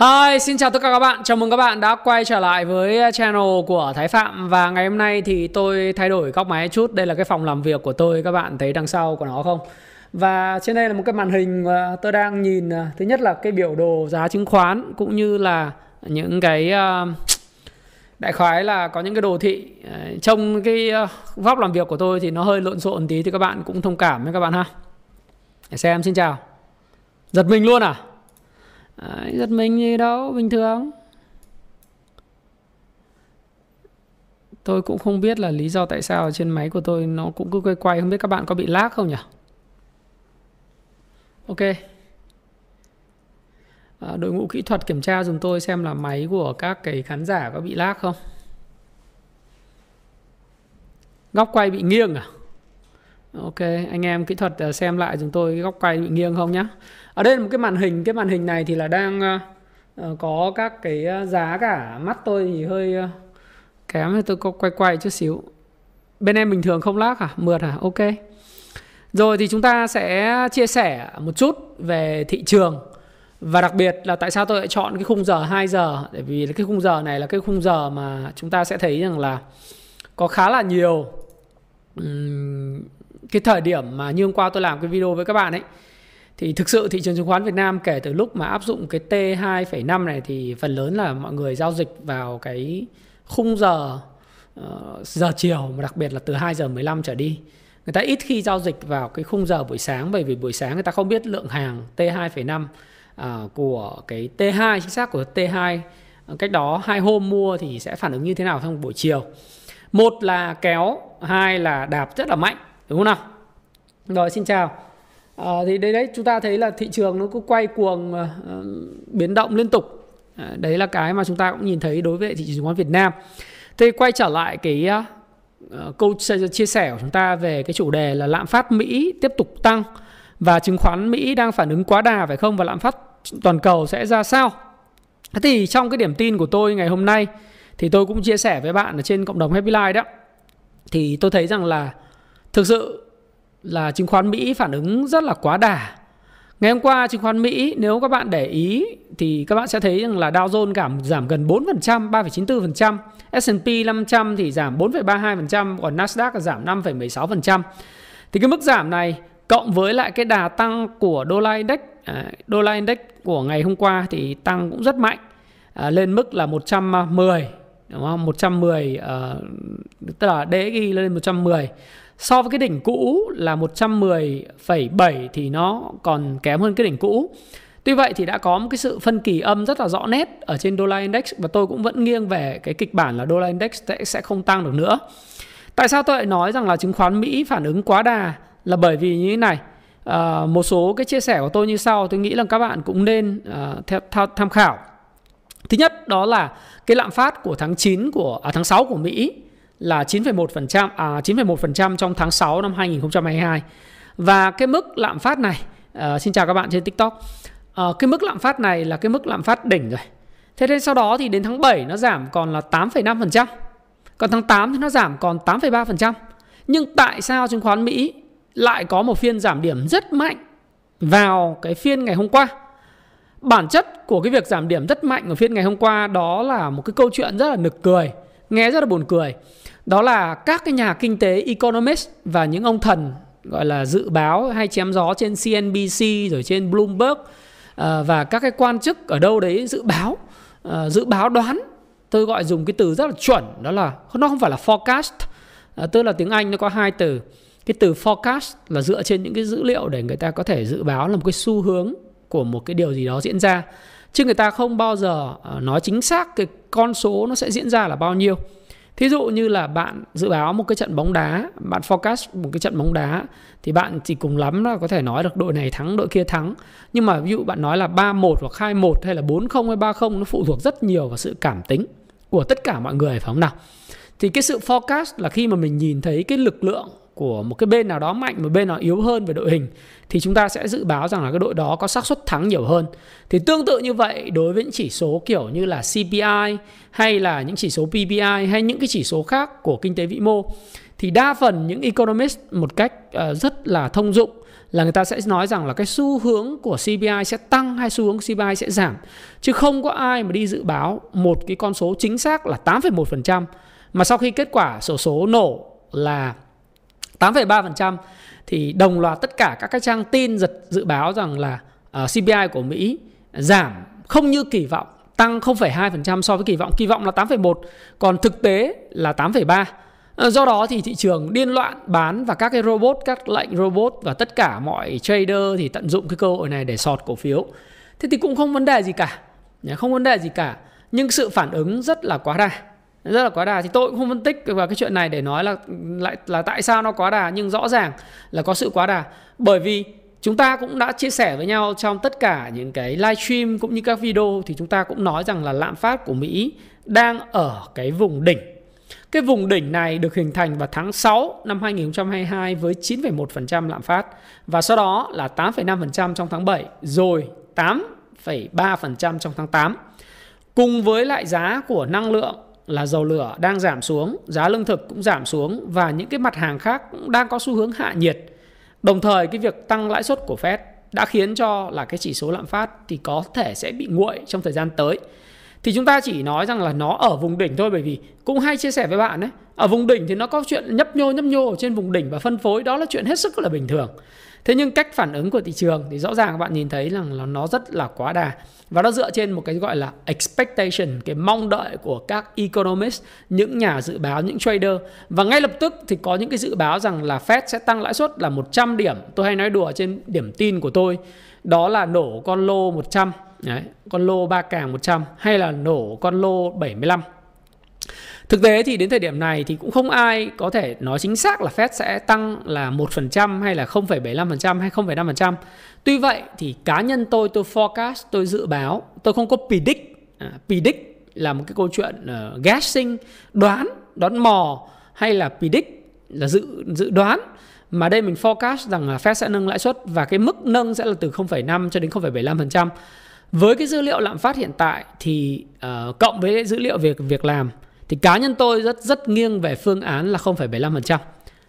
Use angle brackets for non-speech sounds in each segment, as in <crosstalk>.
Hi, xin chào tất cả các bạn. Chào mừng các bạn đã quay trở lại với channel của Thái Phạm và ngày hôm nay thì tôi thay đổi góc máy chút. Đây là cái phòng làm việc của tôi, các bạn thấy đằng sau của nó không? Và trên đây là một cái màn hình mà tôi đang nhìn ờ, thứ nhất là cái biểu đồ giá chứng khoán cũng như là những cái ờ, đại khái là có những cái đồ thị trong cái góc làm việc của tôi thì nó hơi lộn xộn tí thì các bạn cũng thông cảm với các bạn ha. Để xem xin chào. Giật mình luôn à? Đấy, giật mình gì đâu bình thường. Tôi cũng không biết là lý do tại sao trên máy của tôi nó cũng cứ quay quay. Không biết các bạn có bị lag không nhỉ? Ok. À, đội ngũ kỹ thuật kiểm tra dùng tôi xem là máy của các cái khán giả có bị lag không. Góc quay bị nghiêng à? Ok anh em kỹ thuật à, xem lại dùng tôi góc quay bị nghiêng không nhá ở đây là một cái màn hình cái màn hình này thì là đang uh, có các cái ờ, giá cả mắt tôi thì hơi uh, kém tôi có quay quay chút xíu. Bên em bình thường không lag à mượt à ok. Rồi thì chúng ta sẽ chia sẻ một chút về thị trường. Và đặc biệt là tại sao tôi lại chọn cái khung giờ 2 giờ? Bởi vì cái khung giờ này là cái khung giờ mà chúng ta sẽ thấy rằng là Có khá là nhiều um, Cái thời điểm mà như hôm qua tôi làm cái video với các bạn ấy thì thực sự thị trường chứng khoán Việt Nam kể từ lúc mà áp dụng cái T2,5 này thì phần lớn là mọi người giao dịch vào cái khung giờ uh, giờ chiều mà đặc biệt là từ 2 giờ 15 trở đi. Người ta ít khi giao dịch vào cái khung giờ buổi sáng bởi vì buổi sáng người ta không biết lượng hàng T2,5 uh, ờ, của cái T2 chính xác của T2 ờ, cách đó hai hôm mua thì sẽ phản ứng như thế nào trong buổi chiều. Một là kéo, hai là đạp rất là mạnh, đúng không nào? Rồi xin chào à, thì đấy đấy chúng ta thấy là thị trường nó cứ quay cuồng à, biến động liên tục. À, đấy là cái mà chúng ta cũng nhìn thấy đối với thị trường chứng khoán Việt Nam. Thế quay trở lại cái à, câu chia sẻ của chúng ta về cái chủ đề là lạm phát Mỹ tiếp tục tăng và chứng khoán Mỹ đang phản ứng quá đà phải không? Và lạm phát toàn cầu sẽ ra sao? Thế thì trong cái điểm tin của tôi ngày hôm nay thì tôi cũng chia sẻ với bạn ở trên cộng đồng Happy Life đó. Thì tôi thấy rằng là thực sự là chứng khoán Mỹ phản ứng rất là quá đà. Ngày hôm qua chứng khoán Mỹ nếu các bạn để ý thì các bạn sẽ thấy rằng là Dow Jones giảm giảm gần 4%, 3,94%, S&P 500 thì giảm 4,32%, còn Nasdaq giảm 5,16%. Thì cái mức giảm này cộng với lại cái đà tăng của đô la index, à, đô la index của ngày hôm qua thì tăng cũng rất mạnh à, lên mức là 110 đúng không? 110 uh, ờ, tức là DXY lên 110 So với cái đỉnh cũ là 110,7 thì nó còn kém hơn cái đỉnh cũ. Tuy vậy thì đã có một cái sự phân kỳ âm rất là rõ nét ở trên đô la index và tôi cũng vẫn nghiêng về cái kịch bản là đô la index sẽ, sẽ không tăng được nữa. Tại sao tôi lại nói rằng là chứng khoán Mỹ phản ứng quá đà là bởi vì như thế này. À, một số cái chia sẻ của tôi như sau tôi nghĩ là các bạn cũng nên uh, theo, theo, tham khảo. Thứ nhất đó là cái lạm phát của tháng 9 của à, tháng 6 của Mỹ là 9,1% à 9,1% trong tháng 6 năm 2022. Và cái mức lạm phát này uh, xin chào các bạn trên TikTok. Uh, cái mức lạm phát này là cái mức lạm phát đỉnh rồi. Thế nên sau đó thì đến tháng 7 nó giảm còn là 8,5%. Còn tháng 8 thì nó giảm còn 8,3%. Nhưng tại sao chứng khoán Mỹ lại có một phiên giảm điểm rất mạnh vào cái phiên ngày hôm qua? Bản chất của cái việc giảm điểm rất mạnh ở phiên ngày hôm qua đó là một cái câu chuyện rất là nực cười, nghe rất là buồn cười đó là các cái nhà kinh tế economist và những ông thần, gọi là dự báo hay chém gió trên CNBC rồi trên Bloomberg ờ, và các cái quan chức ở đâu đấy dự báo ờ, dự báo đoán. Tôi gọi dùng cái từ rất là chuẩn, đó là, nó không phải là forecast. Ờ, tức là tiếng Anh nó có hai từ. Cái từ forecast là dựa trên những cái dữ liệu để người ta có thể dự báo là một cái xu hướng của một cái điều gì đó diễn ra. Chứ người ta không bao giờ nói chính xác cái con số nó sẽ diễn ra là bao nhiêu. Thí dụ như là bạn dự báo một cái trận bóng đá, bạn forecast một cái trận bóng đá thì bạn chỉ cùng lắm là có thể nói được đội này thắng, đội kia thắng. Nhưng mà ví dụ bạn nói là 3-1 hoặc 2-1 hay là 4-0 hay 3-0 nó phụ thuộc rất nhiều vào sự cảm tính của tất cả mọi người phải không nào? Thì cái sự forecast là khi mà mình nhìn thấy cái lực lượng của một cái bên nào đó mạnh một bên nào yếu hơn về đội hình thì chúng ta sẽ dự báo rằng là cái đội đó có xác suất thắng nhiều hơn. Thì tương tự như vậy đối với những chỉ số kiểu như là CPI hay là những chỉ số PPI hay những cái chỉ số khác của kinh tế vĩ mô thì đa phần những economist một cách ờ, rất là thông dụng là người ta sẽ nói rằng là cái xu hướng của CPI sẽ tăng hay xu hướng CPI sẽ giảm chứ không có ai mà đi dự báo một cái con số chính xác là 8,1% mà sau khi kết quả sổ số nổ là 8,3% thì đồng loạt tất cả các cái trang tin giật dự báo rằng là ờ, uh, CPI của Mỹ giảm không như kỳ vọng tăng 0,2% so với kỳ vọng kỳ vọng là 8,1 còn thực tế là 8,3 ờ, Do đó thì thị trường điên loạn bán và các cái robot, các lệnh robot và tất cả mọi trader thì tận dụng cái cơ hội này để sọt cổ phiếu. Thế thì cũng không vấn đề gì cả. Không vấn đề gì cả. Nhưng sự phản ứng rất là quá đà rất là quá đà thì tôi cũng không phân tích vào cái chuyện này để nói là lại là tại sao nó quá đà nhưng rõ ràng là có sự quá đà bởi vì chúng ta cũng đã chia sẻ với nhau trong tất cả những cái live stream cũng như các video thì chúng ta cũng nói rằng là lạm phát của Mỹ đang ở cái vùng đỉnh. Cái vùng đỉnh này được hình thành vào tháng 6 năm 2022 với 9,1% lạm phát và sau đó là 8,5% trong tháng 7 rồi 8,3% trong tháng 8. Cùng với lại giá của năng lượng là dầu lửa đang giảm xuống, giá lương thực cũng giảm xuống và những cái mặt hàng khác cũng đang có xu hướng hạ nhiệt. Đồng thời cái việc tăng lãi suất của Fed đã khiến cho là cái chỉ số lạm phát thì có thể sẽ bị nguội trong thời gian tới. Thì chúng ta chỉ nói rằng là nó ở vùng đỉnh thôi bởi vì cũng hay chia sẻ với bạn đấy. Ở vùng đỉnh thì nó có chuyện nhấp nhô nhấp nhô ở trên vùng đỉnh và phân phối đó là chuyện hết sức là bình thường. Thế nhưng cách phản ứng của thị trường thì rõ ràng các bạn nhìn thấy rằng là nó rất là quá đà và nó dựa trên một cái gọi là expectation, cái mong đợi của các economist, những nhà dự báo, những trader và ngay lập tức thì có những cái dự báo rằng là Fed sẽ tăng lãi suất là 100 điểm. Tôi hay nói đùa trên điểm tin của tôi đó là nổ con lô 100, Đấy, con lô ba càng 100 hay là nổ con lô 75 Thực tế thì đến thời điểm này thì cũng không ai có thể nói chính xác là Fed sẽ tăng là 1% hay là 0,75% hay 0,5%. Tuy vậy thì cá nhân tôi tôi forecast, tôi dự báo, tôi không có predict. À, predict là một cái câu chuyện uh, guessing, đoán, đoán mò hay là predict là dự dự đoán mà đây mình forecast rằng là Fed sẽ nâng lãi suất và cái mức nâng sẽ là từ 0,5 cho đến 0,75%. Với cái dữ liệu lạm phát hiện tại thì uh, cộng với dữ liệu việc việc làm thì cá nhân tôi rất rất nghiêng về phương án là 0,75%.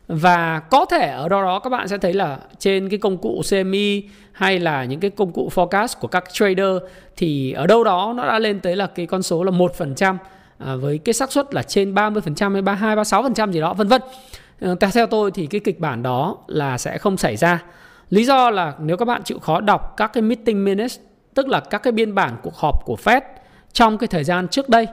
Và có thể ở đó đó các bạn sẽ thấy là trên cái công cụ CME hay là những cái công cụ forecast của các trader thì ở đâu đó nó đã lên tới là cái con số là 1% à, với cái xác suất là trên 30% hay 32 36% gì đó vân vân. À, theo tôi thì cái kịch bản đó là sẽ không xảy ra. Lý do là nếu các bạn chịu khó đọc các cái meeting minutes tức là các cái biên bản cuộc họp của Fed trong cái thời gian trước đây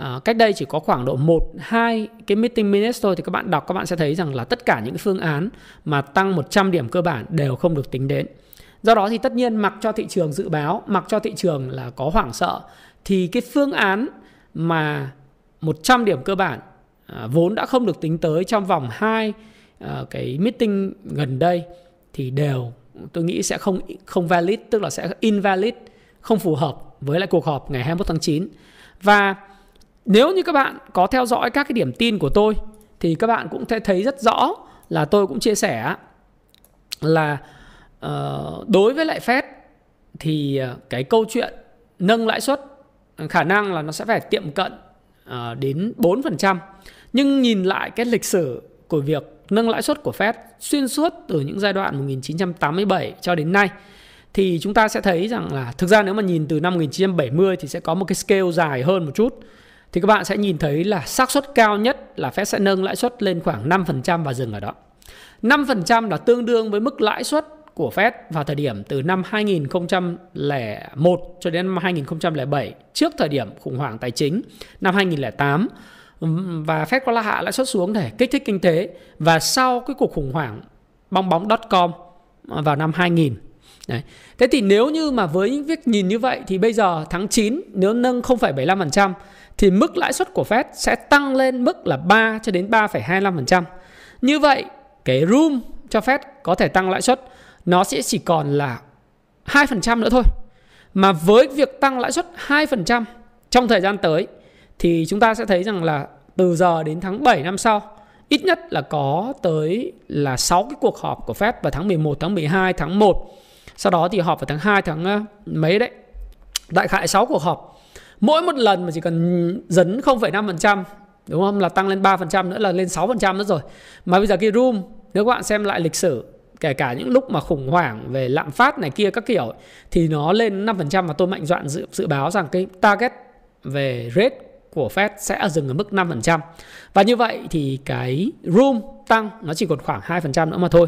À, cách đây chỉ có khoảng độ 1 2 cái meeting minutes thôi thì các bạn đọc các bạn sẽ thấy rằng là tất cả những phương án mà tăng 100 điểm cơ bản đều không được tính đến. Do đó thì tất nhiên mặc cho thị trường dự báo, mặc cho thị trường là có hoảng sợ thì cái phương án mà 100 điểm cơ bản à, vốn đã không được tính tới trong vòng 2 à, ờ, cái meeting gần đây thì đều tôi nghĩ sẽ không không valid tức là sẽ invalid, không phù hợp với lại cuộc họp ngày 21 tháng 9. Và nếu như các bạn có theo dõi các cái điểm tin của tôi thì các bạn cũng sẽ thấy rất rõ là tôi cũng chia sẻ là uh, đối với lại Fed thì ờ, cái câu chuyện nâng lãi suất ờ, khả năng là nó sẽ phải tiệm cận uh, đến 4%. Nhưng nhìn lại cái lịch sử của việc nâng lãi suất của Fed xuyên suốt từ những giai đoạn 1987 cho đến nay thì chúng ta sẽ thấy rằng là thực ra nếu mà nhìn từ năm 1970 thì sẽ có một cái scale dài hơn một chút thì các bạn sẽ nhìn thấy là xác suất cao nhất là Fed sẽ nâng lãi suất lên khoảng 5% và dừng ở đó. 5% là tương đương với mức lãi suất của Fed vào thời điểm từ năm 2001 cho đến năm 2007 trước thời điểm khủng hoảng tài chính năm 2008 và Fed có la hạ lãi suất xuống để kích thích kinh tế và sau cái cuộc khủng hoảng bong bóng .com vào năm 2000 Đấy. Thế thì nếu như mà với những việc nhìn như vậy thì bây giờ tháng 9 nếu nâng 0,75% thì mức lãi suất của Fed sẽ tăng lên mức là 3 cho đến 3,25%. Như vậy, cái room cho Fed có thể tăng lãi suất nó sẽ chỉ còn là 2% nữa thôi. Mà với việc tăng lãi suất 2% trong thời gian tới thì chúng ta sẽ thấy rằng là từ giờ đến tháng 7 năm sau ít nhất là có tới là 6 cái cuộc họp của Fed vào tháng 11, tháng 12, tháng 1. Sau đó thì họp vào tháng 2, tháng ờ, mấy đấy. Đại khái 6 cuộc họp mỗi một lần mà chỉ cần dấn 0,5% đúng không là tăng lên 3% nữa là lên 6% nữa rồi mà bây giờ cái room nếu các bạn xem lại lịch sử kể cả những lúc mà khủng hoảng về lạm phát này kia các kiểu thì nó lên 5% và tôi mạnh dạn dự, dự báo rằng cái target về rate của Fed sẽ dừng ở mức 5%. Và như vậy thì cái room tăng nó chỉ còn khoảng 2% nữa mà thôi.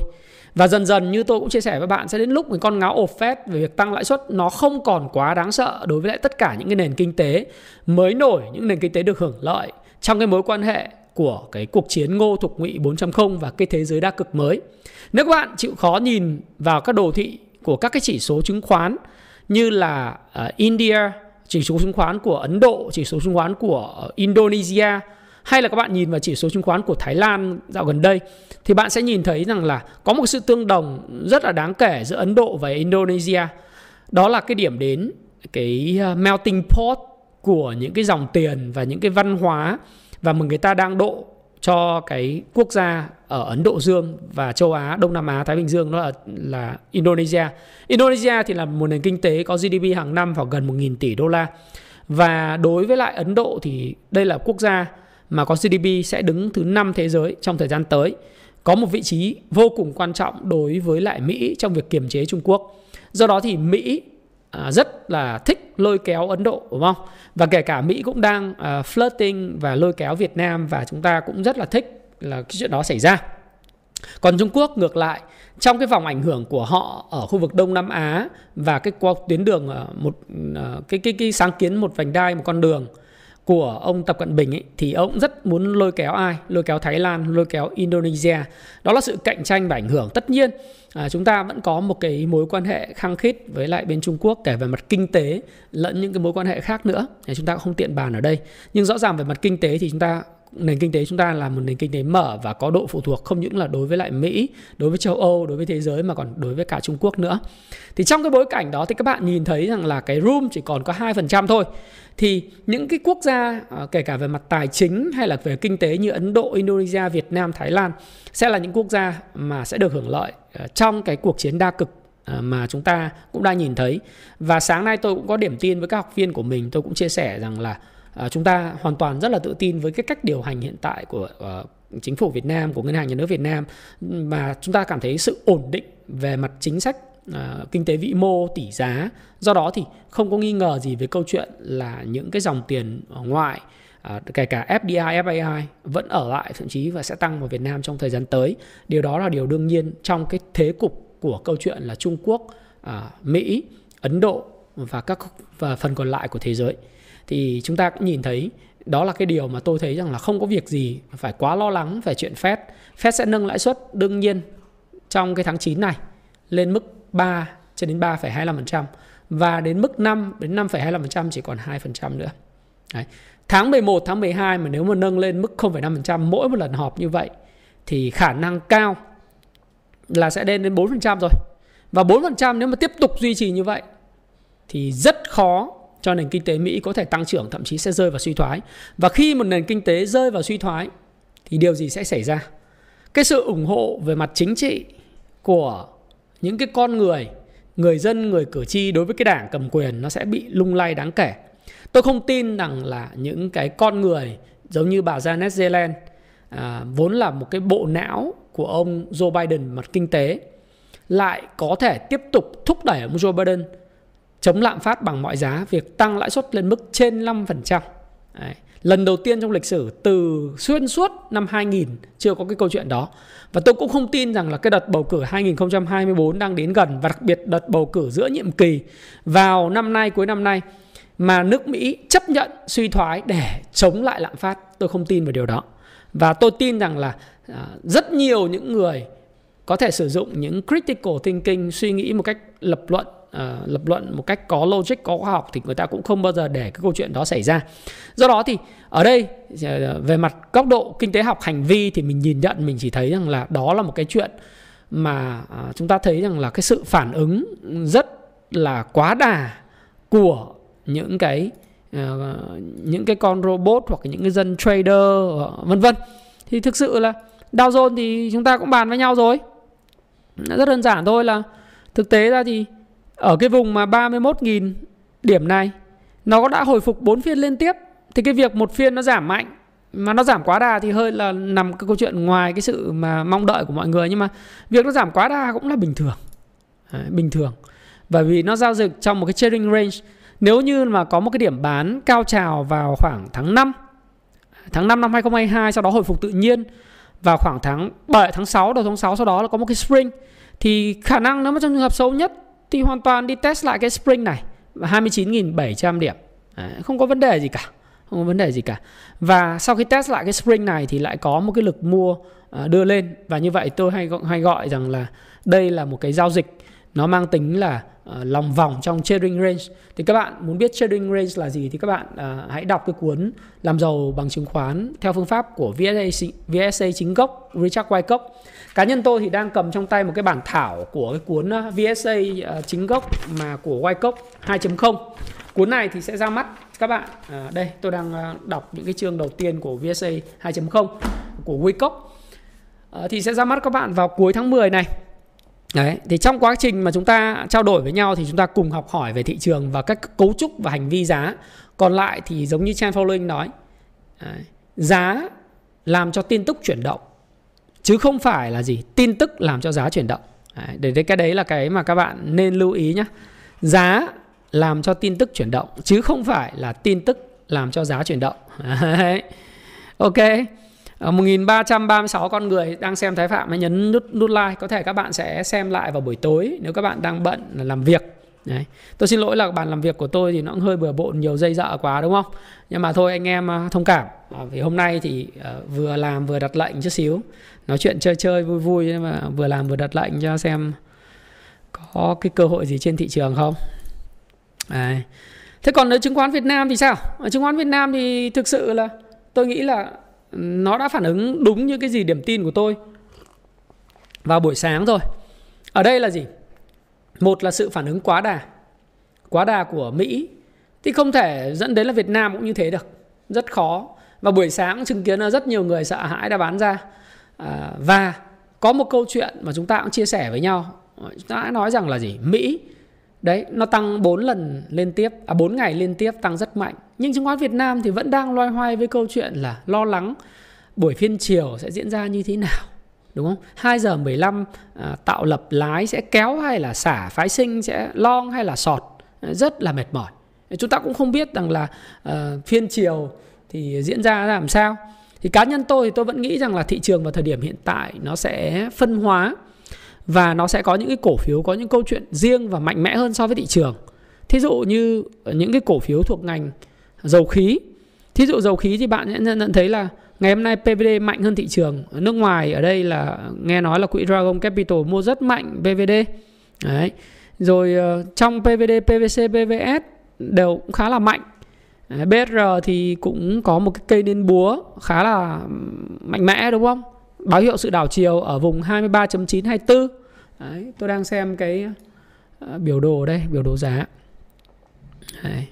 Và dần dần như tôi cũng chia sẻ với bạn sẽ đến lúc cái con ngáo ổ Fed về việc tăng lãi suất nó không còn quá đáng sợ đối với lại tất cả những cái nền kinh tế mới nổi, những nền kinh tế được hưởng lợi trong cái mối quan hệ của cái cuộc chiến ngô thục ngụy 4.0 và cái thế giới đa cực mới. Nếu các bạn chịu khó nhìn vào các đồ thị của các cái chỉ số chứng khoán như là uh, India, chỉ số chứng khoán của Ấn Độ, chỉ số chứng khoán của Indonesia hay là các bạn nhìn vào chỉ số chứng khoán của Thái Lan dạo gần đây thì bạn sẽ nhìn thấy rằng là có một sự tương đồng rất là đáng kể giữa Ấn Độ và Indonesia. Đó là cái điểm đến cái ờ, melting pot của những cái dòng tiền và những cái văn hóa và mà người ta đang độ cho cái quốc gia ở Ấn Độ Dương và châu Á, Đông Nam Á, Thái Bình Dương đó là, là Indonesia. Indonesia thì là một nền kinh tế có GDP hàng năm vào gần 1.000 tỷ đô la. Và đối với lại Ấn Độ thì đây là quốc gia mà có GDP sẽ đứng thứ 5 thế giới trong thời gian tới. Có một vị trí vô cùng quan trọng đối với lại Mỹ trong việc kiềm chế Trung Quốc. Do đó thì Mỹ à, rất là thích lôi kéo Ấn Độ đúng không? Và kể cả Mỹ cũng đang uh, flirting và lôi kéo Việt Nam và chúng ta cũng rất là thích là cái chuyện đó xảy ra. Còn Trung Quốc ngược lại trong cái vòng ảnh hưởng của họ ở khu vực Đông Nam Á và cái tuyến đường à, một à, cái cái cái sáng kiến một vành đai một con đường của ông Tập Cận Bình ấy, thì ông rất muốn lôi kéo ai? Lôi kéo Thái Lan, lôi kéo Indonesia. Đó là sự cạnh tranh và ảnh hưởng. Tất nhiên à, chúng ta vẫn có một cái mối quan hệ khăng khít với lại bên Trung Quốc kể về mặt kinh tế lẫn những cái mối quan hệ khác nữa. Thì chúng ta cũng không tiện bàn ở đây. Nhưng rõ ràng về mặt kinh tế thì chúng ta nền kinh tế chúng ta là một nền kinh tế mở và có độ phụ thuộc không những là đối với lại Mỹ, đối với châu Âu, đối với thế giới mà còn đối với cả Trung Quốc nữa. Thì trong cái bối cảnh đó thì các bạn nhìn thấy rằng là cái room chỉ còn có 2% thôi. Thì những cái quốc gia à, kể cả về mặt tài chính hay là về kinh tế như Ấn Độ, Indonesia, Việt Nam, Thái Lan sẽ là những quốc gia mà sẽ được hưởng lợi à, trong cái cuộc chiến đa cực à, mà chúng ta cũng đang nhìn thấy. Và sáng nay tôi cũng có điểm tin với các học viên của mình, tôi cũng chia sẻ rằng là à, chúng ta hoàn toàn rất là tự tin với cái cách điều hành hiện tại của uh, chính phủ Việt Nam của ngân hàng nhà nước Việt Nam. Mà chúng ta cảm thấy sự ổn định về mặt chính sách uh, kinh tế vĩ mô tỷ giá. Do đó thì không có nghi ngờ gì về câu chuyện là những cái dòng tiền ngoại À, kể cả FDI, FAI vẫn ở lại thậm chí và sẽ tăng vào Việt Nam trong thời gian tới. Điều đó là điều đương nhiên trong cái thế cục của câu chuyện là Trung Quốc, à, Mỹ, Ấn Độ và các và phần còn lại của thế giới thì chúng ta cũng nhìn thấy đó là cái điều mà tôi thấy rằng là không có việc gì phải quá lo lắng về chuyện Fed. Fed sẽ nâng lãi suất đương nhiên trong cái tháng 9 này lên mức 3 cho đến 3,25% và đến mức 5 đến 5,25% chỉ còn 2% nữa. Đấy. Tháng 11, tháng 12 mà nếu mà nâng lên mức 0,5% mỗi một lần họp như vậy thì khả năng cao là sẽ lên đến 4% rồi. Và 4% nếu mà tiếp tục duy trì như vậy thì rất khó cho nền kinh tế Mỹ có thể tăng trưởng thậm chí sẽ rơi vào suy thoái. Và khi một nền kinh tế rơi vào suy thoái thì điều gì sẽ xảy ra? Cái sự ủng hộ về mặt chính trị của những cái con người, người dân, người cử tri đối với cái đảng cầm quyền nó sẽ bị lung lay đáng kể. Tôi không tin rằng là những cái con người giống như bà Janet Yellen à, vốn là một cái bộ não của ông Joe Biden mặt kinh tế lại có thể tiếp tục thúc đẩy ông Joe Biden chống lạm phát bằng mọi giá, việc tăng lãi suất lên mức trên 5%. Đấy. Lần đầu tiên trong lịch sử từ xuyên suốt năm 2000 chưa có cái câu chuyện đó. Và tôi cũng không tin rằng là cái đợt bầu cử 2024 đang đến gần và đặc biệt đợt bầu cử giữa nhiệm kỳ vào năm nay cuối năm nay mà nước Mỹ chấp nhận suy thoái để chống lại lạm phát. Tôi không tin vào điều đó. Và tôi tin rằng là à, rất nhiều những người có thể sử dụng những critical thinking suy nghĩ một cách lập luận uh, lập luận một cách có logic có khoa học thì người ta cũng không bao giờ để cái câu chuyện đó xảy ra. Do đó thì ở đây ờ, về mặt góc độ kinh tế học hành vi thì mình nhìn nhận mình chỉ thấy rằng là đó là một cái chuyện mà uh, chúng ta thấy rằng là cái sự phản ứng rất là quá đà của những cái uh, những cái con robot hoặc những cái dân trader vân vân. Thì thực sự là Dow Jones thì chúng ta cũng bàn với nhau rồi. Rất đơn giản thôi là thực tế ra thì ở cái vùng mà 31.000 điểm này nó đã hồi phục 4 phiên liên tiếp thì cái việc một phiên nó giảm mạnh mà nó giảm quá đà thì hơi là nằm cái câu chuyện ngoài cái sự mà mong đợi của mọi người nhưng mà việc nó giảm quá đà cũng là bình thường. Đấy, bình thường. Bởi vì nó giao dịch trong một cái trading range. Nếu như mà có một cái điểm bán cao trào vào khoảng tháng 5 tháng 5 năm 2022 sau đó hồi phục tự nhiên vào khoảng tháng 7 tháng 6 đầu tháng 6 sau đó là có một cái spring thì khả năng nếu mà trong trường hợp xấu nhất thì hoàn toàn đi test lại cái spring này. 29.700 điểm. Đấy, không có vấn đề gì cả. Không có vấn đề gì cả. Và sau khi test lại cái spring này thì lại có một cái lực mua ờ, đưa lên. Và như vậy tôi hay hay gọi rằng là đây là một cái giao dịch. Nó mang tính là uh, lòng vòng trong trading range. Thì các bạn muốn biết trading range là gì thì các bạn uh, hãy đọc cái cuốn làm giàu bằng chứng khoán theo phương pháp của VSA VSA chính gốc Richard Wyckoff. Cá nhân tôi thì đang cầm trong tay một cái bản thảo của cái cuốn ờ, VSA uh, chính gốc mà của Wyckoff 2.0 cuốn này thì sẽ ra mắt các bạn à, đây tôi đang đọc những cái chương đầu tiên của VSA 2.0 của Wyckoff. À, thì sẽ ra mắt các bạn vào cuối tháng 10 này. Đấy, thì trong quá trình mà chúng ta trao đổi với nhau thì chúng ta cùng học hỏi về thị trường và các cấu trúc và hành vi giá. Còn lại thì giống như Chan Following nói, đấy, giá làm cho tin tức chuyển động chứ không phải là gì tin tức làm cho giá chuyển động. Đấy, để cái đấy là cái mà các bạn nên lưu ý nhé. Giá làm cho tin tức chuyển động chứ không phải là tin tức làm cho giá chuyển động. <laughs> Đấy. Ok. Ờ, 1336 con người đang xem Thái Phạm hãy nhấn nút nút like có thể các bạn sẽ xem lại vào buổi tối nếu các bạn đang bận làm việc Đấy. Tôi xin lỗi là bàn làm việc của tôi thì nó cũng hơi bừa bộn nhiều dây dợ quá đúng không? Nhưng mà thôi anh em ờ, thông cảm. À, vì hôm nay thì uh, vừa làm vừa đặt lệnh chút xíu. Nói chuyện chơi chơi vui vui nhưng mà vừa làm vừa đặt lệnh cho xem có cái cơ hội gì trên thị trường không. Đấy. Thế còn nếu chứng khoán Việt Nam thì sao? Ở chứng khoán Việt Nam thì thực sự là tôi nghĩ là nó đã phản ứng đúng như cái gì điểm tin của tôi vào buổi sáng rồi. Ở đây là gì? Một là sự phản ứng quá đà. Quá đà của Mỹ thì không thể dẫn đến là Việt Nam cũng như thế được. Rất khó. Và buổi sáng chứng kiến là rất nhiều người sợ hãi đã bán ra. À, và có một câu chuyện mà chúng ta cũng chia sẻ với nhau. Chúng ta đã nói rằng là gì? Mỹ Đấy, nó tăng 4 lần liên tiếp, à 4 ngày liên tiếp tăng rất mạnh. Nhưng chứng khoán Việt Nam thì vẫn đang loay hoay với câu chuyện là lo lắng buổi phiên chiều sẽ diễn ra như thế nào. Đúng không? 2 giờ 15 à, tạo lập lái sẽ kéo hay là xả phái sinh sẽ long hay là sọt. À, rất là mệt mỏi. Chúng ta cũng không biết rằng là à, phiên chiều thì diễn ra làm sao. Thì cá nhân tôi thì tôi vẫn nghĩ rằng là thị trường vào thời điểm hiện tại nó sẽ phân hóa và nó sẽ có những cái cổ phiếu, có những câu chuyện riêng và mạnh mẽ hơn so với thị trường. Thí dụ như những cái cổ phiếu thuộc ngành dầu khí. Thí dụ dầu khí thì bạn sẽ nhận thấy là ngày hôm nay PVD mạnh hơn thị trường ở nước ngoài. Ở đây là, nghe nói là quỹ Dragon Capital mua rất mạnh PVD đấy. Rồi ờ, trong PVD PVC PVS đều cũng khá là mạnh. BR BSR thì cũng có một cái cây nên búa khá là mạnh mẽ, đúng không? Báo hiệu sự đảo chiều ở vùng 23.924 Đấy, tôi đang xem cái uh, biểu đồ đây biểu đồ giá. Đấy.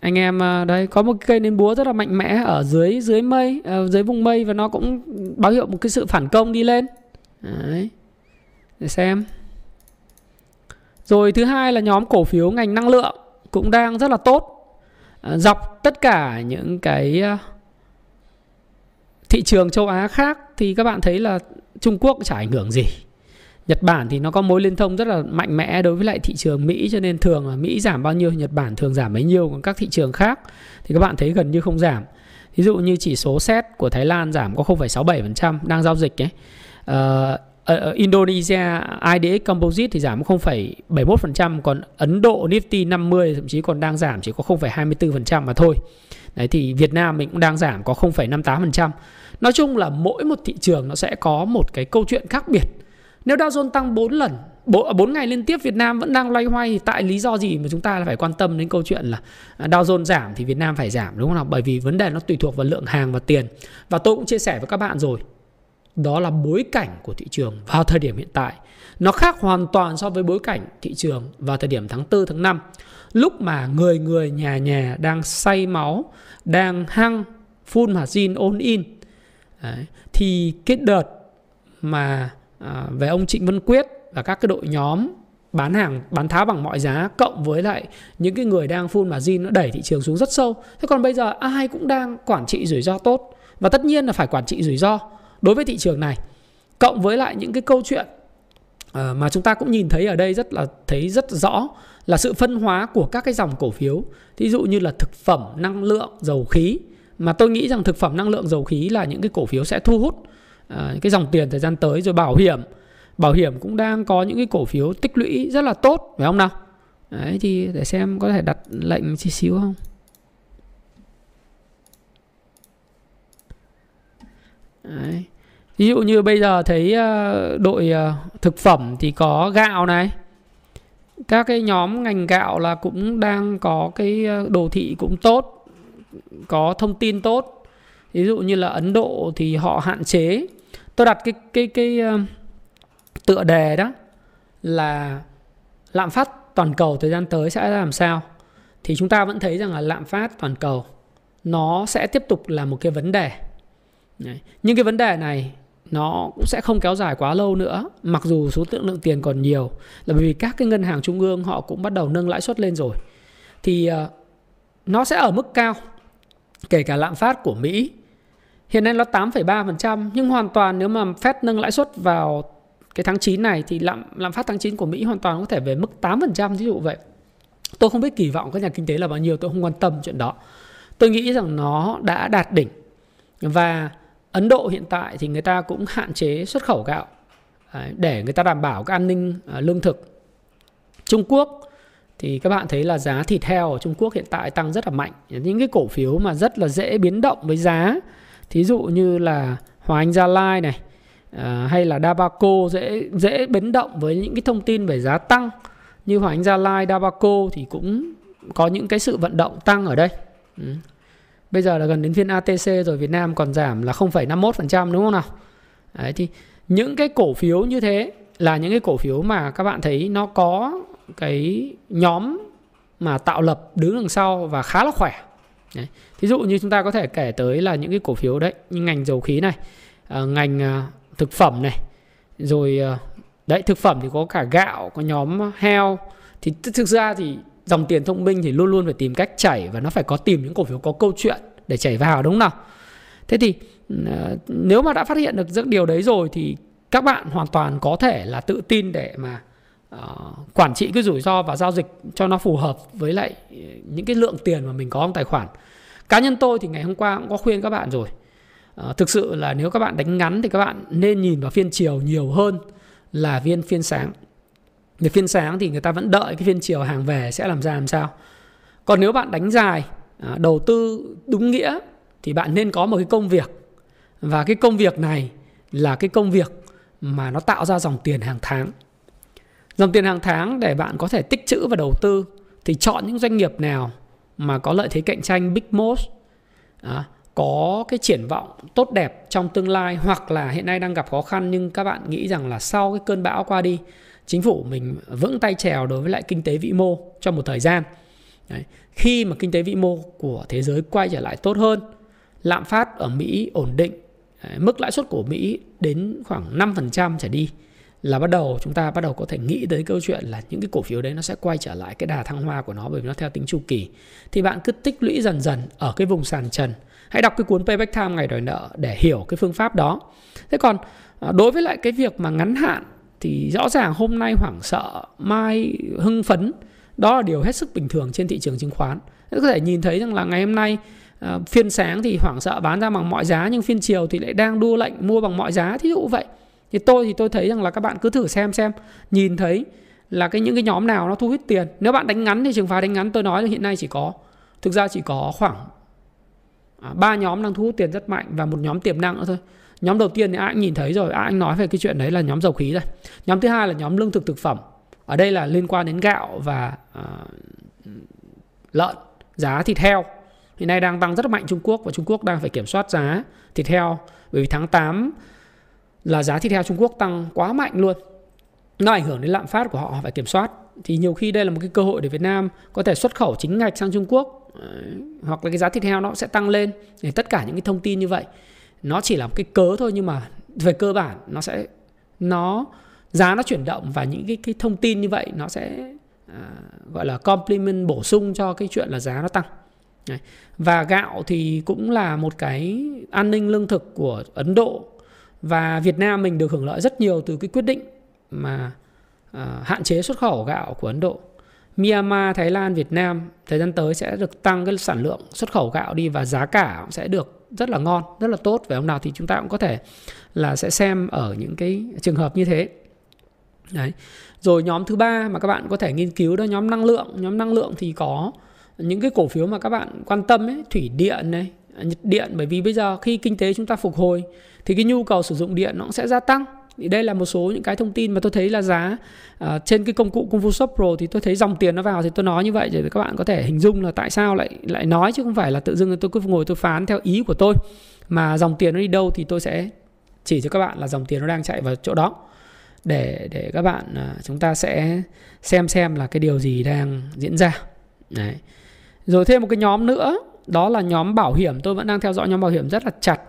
anh em ờ, uh, đây có một cây nến búa rất là mạnh mẽ ở dưới dưới mây uh, dưới vùng mây và nó cũng báo hiệu một cái sự phản công đi lên. Đấy. để xem. Rồi thứ hai là nhóm cổ phiếu ngành năng lượng cũng đang rất là tốt. Dọc tất cả những cái uh, thị trường châu Á khác thì các bạn thấy là Trung Quốc chả ảnh hưởng gì Nhật Bản thì nó có mối liên thông rất là mạnh mẽ đối với lại thị trường Mỹ cho nên thường là Mỹ giảm bao nhiêu Nhật Bản thường giảm bấy nhiêu còn các thị trường khác thì các bạn thấy gần như không giảm ví dụ như chỉ số xét của Thái Lan giảm có 0,67% đang giao dịch ấy uh, ở Indonesia IDX Composite thì giảm 0,71% còn Ấn Độ Nifty 50 thậm chí còn đang giảm chỉ có 0,24% mà thôi. Đấy thì Việt Nam mình cũng đang giảm có 0,58%. Nói chung là mỗi một thị trường nó sẽ có một cái câu chuyện khác biệt. Nếu Dow Jones tăng 4 lần, 4 à, ngày liên tiếp Việt Nam vẫn đang loay hoay thì tại lý do gì mà chúng ta phải quan tâm đến câu chuyện là à, Dow Jones giảm thì Việt Nam phải giảm đúng không nào? Bởi vì vấn đề nó tùy thuộc vào lượng hàng và tiền. Và tôi cũng chia sẻ với các bạn rồi. Đó là bối cảnh của thị trường vào thời điểm hiện tại. Nó khác hoàn toàn so với bối cảnh thị trường vào thời điểm tháng 4, tháng 5. Lúc mà người người nhà nhà đang say máu, đang hăng full margin all in Đấy. thì cái đợt mà à, về ông Trịnh Văn Quyết và các cái đội nhóm bán hàng bán tháo bằng mọi giá cộng với lại những cái người đang phun margin nó đẩy thị trường xuống rất sâu. Thế còn bây giờ ai cũng đang quản trị rủi ro tốt và tất nhiên là phải quản trị rủi ro đối với thị trường này. Cộng với lại những cái câu chuyện uh, mà chúng ta cũng nhìn thấy ở đây rất là thấy rất rõ là sự phân hóa của các cái dòng cổ phiếu. Thí dụ như là thực phẩm năng lượng dầu khí mà tôi nghĩ rằng thực phẩm năng lượng dầu khí là những cái cổ phiếu sẽ thu hút à, cái dòng tiền thời gian tới, rồi bảo hiểm. Bảo hiểm cũng đang có những cái cổ phiếu tích lũy rất là tốt, phải không nào? Đấy, thì để xem có thể đặt lệnh chi xíu không? Đấy. ví dụ như bây giờ thấy à, đội à, thực phẩm thì có gạo này. Các cái nhóm ngành gạo là cũng đang có cái đồ thị cũng tốt có thông tin tốt. Ví dụ như là Ấn Độ thì họ hạn chế. Tôi đặt cái cái cái, ờ, tựa đề đó là lạm phát toàn cầu thời gian tới sẽ làm sao. Thì chúng ta vẫn thấy rằng là lạm phát toàn cầu nó sẽ tiếp tục là một cái vấn đề. Đấy. nhưng cái vấn đề này nó cũng sẽ không kéo dài quá lâu nữa mặc dù số lượng lượng tiền còn nhiều. Là bởi vì các cái ngân hàng trung ương họ cũng bắt đầu nâng lãi suất lên rồi. Thì ờ, nó sẽ ở mức cao kể cả lạm phát của Mỹ hiện nay nó 8,3% nhưng hoàn toàn nếu mà Fed nâng lãi suất vào cái tháng 9 này thì lạm lạm phát tháng 9 của Mỹ hoàn toàn có thể về mức 8% ví dụ vậy. Tôi không biết kỳ vọng các nhà kinh tế là bao nhiêu, tôi không quan tâm chuyện đó. Tôi nghĩ rằng nó đã đạt đỉnh và Ấn Độ hiện tại thì người ta cũng hạn chế xuất khẩu gạo à, để người ta đảm bảo cái an ninh à, lương thực. Trung Quốc thì các bạn thấy là giá thịt heo ở Trung Quốc hiện tại tăng rất là mạnh. Những cái cổ phiếu mà rất là dễ biến động với giá, thí dụ như là Hòa Anh Gia Lai này, à, hay là Dabaco dễ dễ biến động với những cái thông tin về giá tăng như Hoàng Anh Gia Lai, Dabaco thì cũng có những cái sự vận động tăng ở đây. Ừ. Bây giờ là gần đến phiên ATC rồi Việt Nam còn giảm là 0,51% đúng không nào? Đấy thì những cái cổ phiếu như thế là những cái cổ phiếu mà các bạn thấy nó có cái nhóm mà tạo lập đứng đằng sau và khá là khỏe. Đấy. Thí dụ như chúng ta có thể kể tới là những cái cổ phiếu đấy như ngành dầu khí này, à, ngành à, thực phẩm này rồi ờ, đấy thực phẩm thì có cả gạo có nhóm heo thì thực ra thì dòng tiền thông minh thì luôn luôn phải tìm cách chảy và nó phải có tìm những cổ phiếu có câu chuyện để chảy vào đúng không nào thế thì à, nếu mà đã phát hiện được những điều đấy rồi thì các bạn hoàn toàn có thể là tự tin để mà uh, quản trị cái rủi ro và giao dịch cho nó phù hợp với lại ờ, những cái lượng tiền mà mình có trong tài khoản. Cá nhân tôi thì ngày hôm qua cũng có khuyên các bạn rồi. À, thực sự là nếu các bạn đánh ngắn thì các bạn nên nhìn vào phiên chiều nhiều hơn là viên phiên sáng. Vì phiên sáng thì người ta vẫn đợi cái phiên chiều hàng về sẽ làm ra làm sao. Còn nếu bạn đánh dài à, đầu tư đúng nghĩa thì bạn nên có một cái công việc. Và cái công việc này là cái công việc mà nó tạo ra dòng tiền hàng tháng dòng tiền hàng tháng để bạn có thể tích trữ và đầu tư thì chọn những doanh nghiệp nào mà có lợi thế cạnh tranh big most à, có cái triển vọng tốt đẹp trong tương lai hoặc là hiện nay đang gặp khó khăn nhưng các bạn nghĩ rằng là sau cái cơn bão qua đi chính phủ mình vững tay trèo đối với lại kinh tế vĩ mô trong một thời gian Đấy. khi mà kinh tế vĩ mô của thế giới quay trở lại tốt hơn lạm phát ở Mỹ ổn định Đấy. mức lãi suất của Mỹ đến khoảng 5% trở đi là bắt đầu chúng ta bắt đầu có thể nghĩ tới câu chuyện là những cái cổ phiếu đấy nó sẽ quay trở lại cái đà thăng hoa của nó bởi vì nó theo tính chu kỳ. Thì bạn cứ tích lũy dần dần ở cái vùng sàn trần. Hãy đọc cái cuốn Payback Time ngày đòi nợ để hiểu cái phương pháp đó. Thế còn à, đối với lại cái việc mà ngắn hạn thì rõ ràng hôm nay hoảng sợ, mai hưng phấn, đó là điều hết sức bình thường trên thị trường chứng khoán. Có thể nhìn thấy rằng là ngày hôm nay à, phiên sáng thì hoảng sợ bán ra bằng mọi giá nhưng phiên chiều thì lại đang đua lệnh mua bằng mọi giá, thí dụ vậy thì tôi thì tôi thấy rằng là các bạn cứ thử xem xem. Nhìn thấy là cái những cái nhóm nào nó thu hút tiền. Nếu bạn đánh ngắn thì trường phái đánh ngắn tôi nói là hiện nay chỉ có thực ra chỉ có khoảng à, ba nhóm đang thu hút tiền rất mạnh và một nhóm tiềm năng nữa thôi. Nhóm đầu tiên thì ai cũng nhìn thấy rồi ai nói về cái chuyện đấy là nhóm dầu khí rồi. Nhóm thứ hai là nhóm lương thực thực phẩm. Ở đây là liên quan đến gạo và uh, lợn giá thịt heo. Hiện nay đang tăng rất mạnh Trung Quốc và Trung Quốc đang phải kiểm soát giá thịt heo. Bởi vì tháng 8 là giá thịt heo Trung Quốc tăng quá mạnh luôn. Nó ảnh hưởng đến lạm phát của họ phải kiểm soát. Thì nhiều khi đây là một cái cơ hội để Việt Nam có thể xuất khẩu chính ngạch sang Trung Quốc ờ, hoặc là cái giá thịt heo nó sẽ tăng lên. Để tất cả những cái thông tin như vậy nó chỉ là một cái cớ thôi nhưng mà về cơ bản nó sẽ nó giá nó chuyển động và những cái cái thông tin như vậy nó sẽ à, gọi là complement bổ sung cho cái chuyện là giá nó tăng. Đấy. và gạo thì cũng là một cái an ninh lương thực của Ấn Độ và Việt Nam mình được hưởng lợi rất nhiều từ cái quyết định mà à, hạn chế xuất khẩu gạo của Ấn Độ Myanmar, Thái Lan, Việt Nam thời gian tới sẽ được tăng cái sản lượng xuất khẩu gạo đi và giá cả cũng sẽ được rất là ngon, rất là tốt. Về hôm nào thì chúng ta cũng có thể là sẽ xem ở những cái trường hợp như thế. Đấy. Rồi nhóm thứ ba mà các bạn có thể nghiên cứu đó nhóm năng lượng. Nhóm năng lượng thì có những cái cổ phiếu mà các bạn quan tâm ấy, thủy điện này, nhiệt điện bởi vì bây giờ khi kinh tế chúng ta phục hồi thì cái nhu cầu sử dụng điện nó cũng sẽ gia tăng. Thì đây là một số những cái thông tin mà tôi thấy là giá à, trên cái công cụ Kung Fu Shop Pro thì tôi thấy dòng tiền nó vào thì tôi nói như vậy để các bạn có thể hình dung là tại sao lại lại nói chứ không phải là tự dưng tôi cứ ngồi tôi phán theo ý của tôi. Mà dòng tiền nó đi đâu thì tôi sẽ chỉ cho các bạn là dòng tiền nó đang chạy vào chỗ đó. Để để các bạn à, chúng ta sẽ xem xem là cái điều gì đang diễn ra. Đấy. rồi thêm một cái nhóm nữa đó là nhóm bảo hiểm. Tôi vẫn đang theo dõi nhóm bảo hiểm rất là chặt.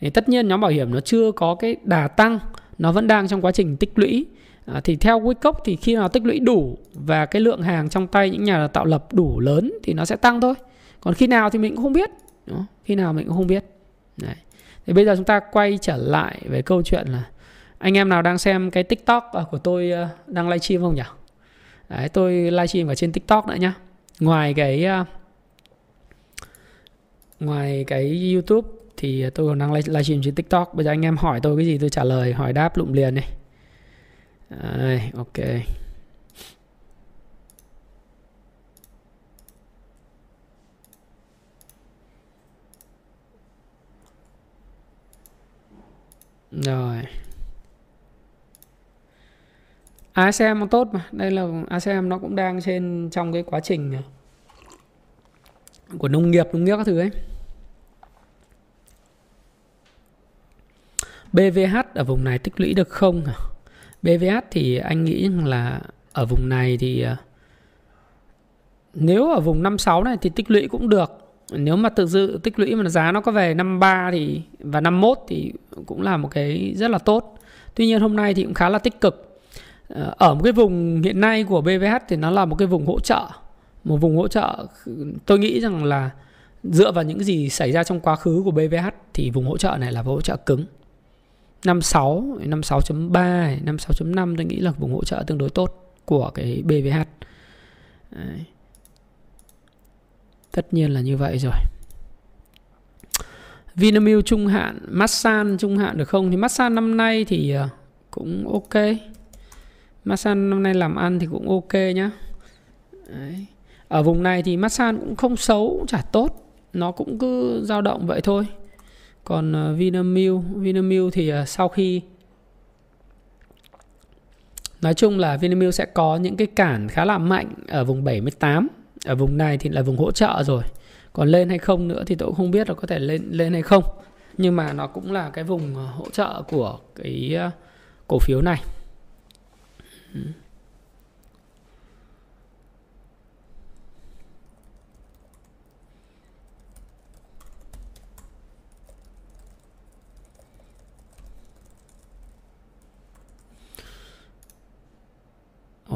Thì tất nhiên nhóm bảo hiểm nó chưa có cái đà tăng nó vẫn đang trong quá trình tích lũy. À, thì theo Wickock thì khi nào tích lũy đủ và cái lượng hàng trong tay những nhà tạo lập đủ lớn thì nó sẽ tăng thôi. Còn khi nào thì mình cũng không biết. Đúng khi nào mình cũng không biết. Đấy. thì bây giờ chúng ta quay trở lại về câu chuyện là anh em nào đang xem cái tiktok à, của tôi à, đang livestream không nhỉ? Đấy, tôi livestream ở trên tiktok nữa nhá. Ngoài cái à, ngoài cái youtube thì tôi còn đang livestream trên tiktok. Bây giờ anh em hỏi tôi cái gì tôi trả lời hỏi đáp lụm liền này Đây, ok. Rồi. ASM tốt mà. Đây là ASM nó cũng đang trên trong cái quá trình của nông nghiệp nông nghiệp các thứ ấy BVH ở vùng này tích lũy được không? BVH thì anh nghĩ là ở vùng này thì à, nếu ở vùng 56 này thì tích lũy cũng được. Nếu mà tự dự tích lũy mà giá nó có về 53 thì, và 51 thì cũng là một cái rất là tốt. Tuy nhiên hôm nay thì cũng khá là tích cực. Ờ, ở một cái vùng hiện nay của BVH thì nó là một cái vùng hỗ trợ. Một vùng hỗ trợ tôi nghĩ rằng là dựa vào những gì xảy ra trong quá khứ của BVH thì vùng hỗ trợ này là vùng hỗ trợ cứng 56, 56.3, 56.5 tôi nghĩ là vùng hỗ trợ tương đối tốt của cái BVH. Đấy. Tất nhiên là như vậy rồi. Vinamilk trung hạn, Masan trung hạn được không? Thì Masan năm nay thì ờ, cũng ok. Masan năm nay làm ăn thì cũng ok nhá. Đấy. Ở vùng này thì Masan cũng không xấu, cũng chả tốt. Nó cũng cứ dao động vậy thôi. Còn ờ, Vinamilk Vinamilk thì ờ, sau khi nói chung là Vinamilk sẽ có những cái cản khá là mạnh ở vùng 78 ở vùng này thì là vùng hỗ trợ rồi. Còn lên hay không nữa thì tôi cũng không biết là có thể lên lên hay không. Nhưng mà nó cũng là cái vùng ờ, hỗ trợ của cái cổ phiếu này.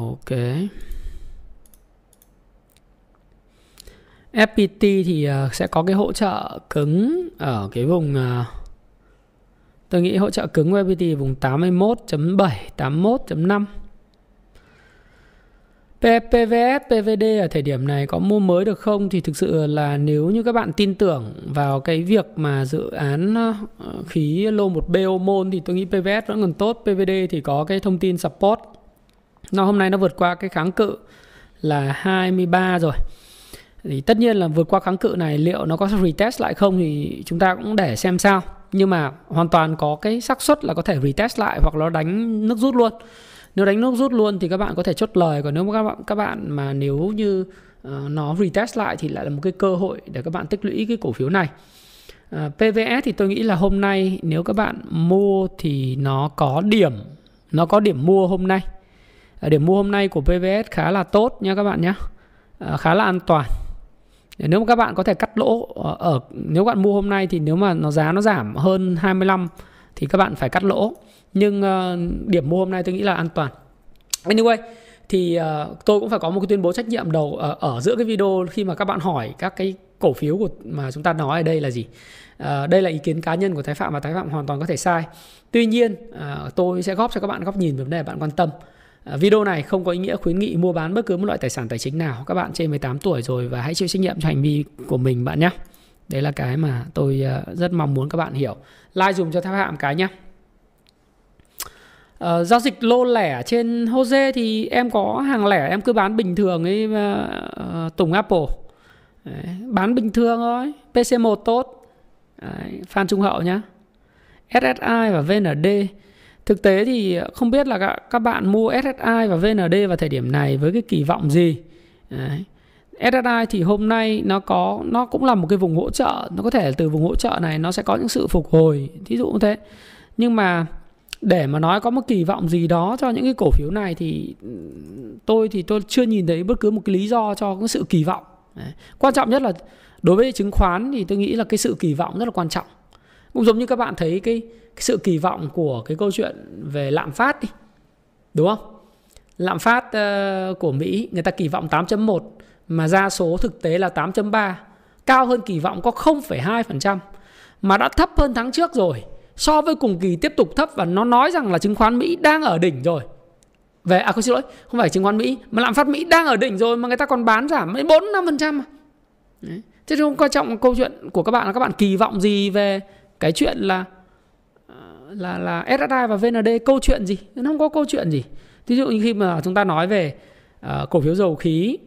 Ok. FPT thì ờ, sẽ có cái hỗ trợ cứng ở cái vùng ờ, tôi nghĩ hỗ trợ cứng của FPT vùng 81.7 81.5 PVS, PVD ở thời điểm này có mua mới được không? Thì thực sự là nếu như các bạn tin tưởng vào cái việc mà dự án ờ, khí lô một BO môn thì tôi nghĩ PVS vẫn còn tốt, PVD thì có cái thông tin support nó hôm nay nó vượt qua cái kháng cự là 23 rồi. Thì tất nhiên là vượt qua kháng cự này liệu nó có retest lại không thì chúng ta cũng để xem sao. Nhưng mà hoàn toàn có cái xác suất là có thể retest lại hoặc nó đánh nước rút luôn. Nếu đánh nước rút luôn thì các bạn có thể chốt lời. Còn nếu mà các bạn các bạn mà nếu như uh, nó retest lại thì lại là một cái cơ hội để các bạn tích lũy cái cổ phiếu này. Ờ, uh, PVS thì tôi nghĩ là hôm nay nếu các bạn mua thì nó có điểm nó có điểm mua hôm nay. Ờ, điểm mua hôm nay của PVS khá là tốt nha các bạn nhé à, ờ, khá là an toàn. Nếu mà các bạn có thể cắt lỗ ờ, ở nếu bạn mua hôm nay thì nếu mà nó giá nó giảm hơn 25 thì các bạn phải cắt lỗ. Nhưng uh, điểm mua hôm nay tôi nghĩ là an toàn. Anyway thì uh, tôi cũng phải có một cái tuyên bố trách nhiệm đầu uh, ở giữa cái video khi mà các bạn hỏi các cái cổ phiếu của mà chúng ta nói ở đây là gì. Uh, đây là ý kiến cá nhân của thái phạm và thái phạm hoàn toàn có thể sai. Tuy nhiên uh, tôi sẽ góp cho các bạn góc nhìn về vấn đề bạn quan tâm. uh, À, video này không có ý nghĩa khuyến nghị mua bán bất cứ một loại tài sản tài chính nào. Các bạn trên 18 tuổi rồi và hãy chịu trách nhiệm cho hành vi của mình bạn nhé. Đấy là cái mà tôi à, rất mong muốn các bạn hiểu. Like dùng cho tháp hạm cái nhé. Uh, giao dịch lô lẻ trên Jose thì em có hàng lẻ em cứ bán bình thường ấy uh, Tùng Apple. Đấy, bán bình thường thôi PC1 tốt. Đấy, Phan Trung Hậu nhá. SSI và VND thực tế thì không biết là các, các bạn mua SSI và VND vào thời điểm này với cái kỳ vọng gì? Đấy. SSI thì hôm nay nó có nó cũng là một cái vùng hỗ trợ. Nó có thể từ vùng hỗ trợ này nó sẽ có những sự phục hồi thí dụ như thế. Nhưng mà để mà nói có một kỳ vọng gì đó cho những cái cổ phiếu này thì tôi thì tôi chưa nhìn thấy bất cứ một cái lý do cho cái sự kỳ vọng. Đấy. quan trọng nhất là đối với chứng khoán thì tôi nghĩ là cái sự kỳ vọng rất là quan trọng cũng giống như các bạn thấy cái, cái sự kỳ vọng của cái câu chuyện về lạm phát đi đúng không? Lạm phát uh, của Mỹ người ta kỳ vọng 8.1 mà ra số thực tế là 8.3 cao hơn kỳ vọng có 0,2% mà đã thấp hơn tháng trước rồi so với cùng kỳ tiếp tục thấp và nó nói rằng là chứng khoán Mỹ đang ở đỉnh rồi. Về à không xin lỗi không phải chứng khoán Mỹ mà lạm phát Mỹ đang ở đỉnh rồi mà người ta còn bán giảm mấy bốn năm phần trăm. Thế không quan trọng câu chuyện của các bạn là các bạn kỳ vọng gì về cái chuyện là là là SSI và VND câu chuyện gì? Nó không có câu chuyện gì. Ví dụ như khi mà chúng ta nói về uh, cổ phiếu dầu khí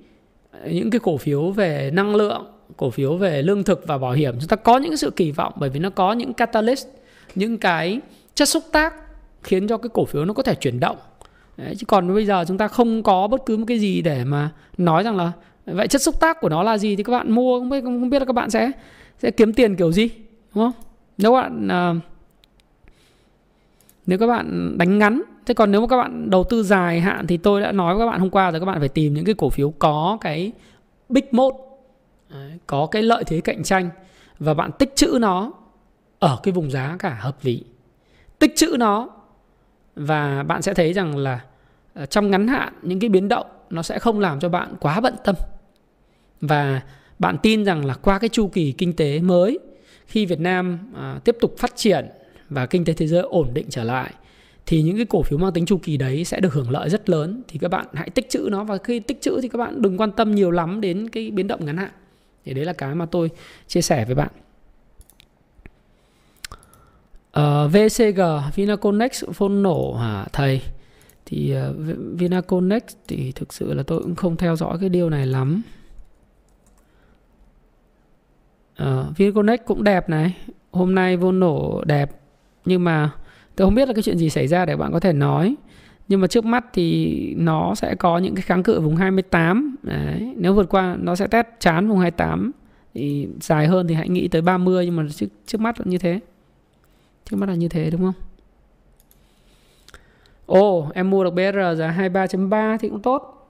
những cái cổ phiếu về năng lượng cổ phiếu về lương thực và bảo hiểm chúng ta có những sự kỳ vọng bởi vì nó có những catalyst những cái chất xúc tác khiến cho cái cổ phiếu nó có thể chuyển động. Đấy, chứ còn bây giờ chúng ta không có bất cứ một cái gì để mà nói rằng là vậy chất xúc tác của nó là gì thì các bạn mua không biết không biết là các bạn sẽ sẽ kiếm tiền kiểu gì đúng không? Nếu bạn uh, nếu các bạn đánh ngắn thế còn nếu mà các bạn đầu tư dài hạn thì tôi đã nói với các bạn hôm qua rồi các bạn phải tìm những cái cổ phiếu có cái big mode có cái lợi thế cạnh tranh và bạn tích trữ nó ở cái vùng giá cả hợp lý. Tích trữ nó và bạn sẽ thấy rằng là ờ, trong ngắn hạn những cái biến động nó sẽ không làm cho bạn quá bận tâm. Và bạn tin rằng là qua cái chu kỳ kinh tế mới khi Việt Nam à, tiếp tục phát triển và kinh tế thế giới ổn định trở lại thì những cái cổ phiếu mang tính chu kỳ đấy sẽ được hưởng lợi rất lớn. Thì các bạn hãy tích trữ nó và khi tích trữ thì các bạn đừng quan tâm nhiều lắm đến cái biến động ngắn hạn. Thì đấy là cái mà tôi chia sẻ với bạn. Ờ, uh, VCG Vinaconex phone nổ hả thầy? Thì uh, Vinaconex thì thực sự là tôi cũng không theo dõi cái điều này lắm uh, cũng đẹp này hôm nay vô nổ đẹp nhưng mà tôi không biết là cái chuyện gì xảy ra để bạn có thể nói nhưng mà trước mắt thì nó sẽ có những cái kháng cự vùng 28 Đấy. nếu vượt qua nó sẽ test chán vùng 28 thì dài hơn thì hãy nghĩ tới 30 nhưng mà trước, trước mắt là như thế trước mắt là như thế đúng không Ồ, oh, em mua được BR giá 23.3 thì cũng tốt.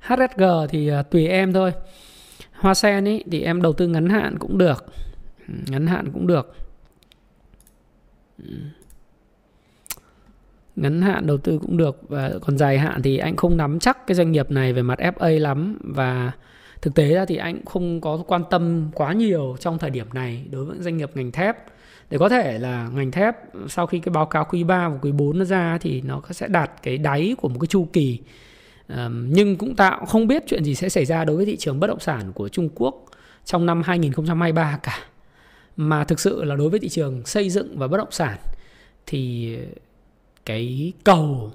HSG thì à, tùy em thôi. Hoa sen ấy thì em đầu tư ngắn hạn cũng được. Ừ, ngắn hạn cũng được. Ừ. Ngắn hạn đầu tư cũng được và còn dài hạn thì anh không nắm chắc cái doanh nghiệp này về mặt FA lắm và thực tế ra thì anh không có quan tâm quá nhiều trong thời điểm này đối với doanh nghiệp ngành thép để có thể là ngành thép, sau khi cái báo cáo quý 3 và quý 4 nó ra thì nó sẽ đạt cái đáy của một cái chu kỳ nhưng cũng tạo không biết chuyện gì sẽ xảy ra đối với thị trường bất động sản của Trung Quốc trong năm 2023 cả. Mà thực sự là đối với thị trường xây dựng và bất động sản thì cái cầu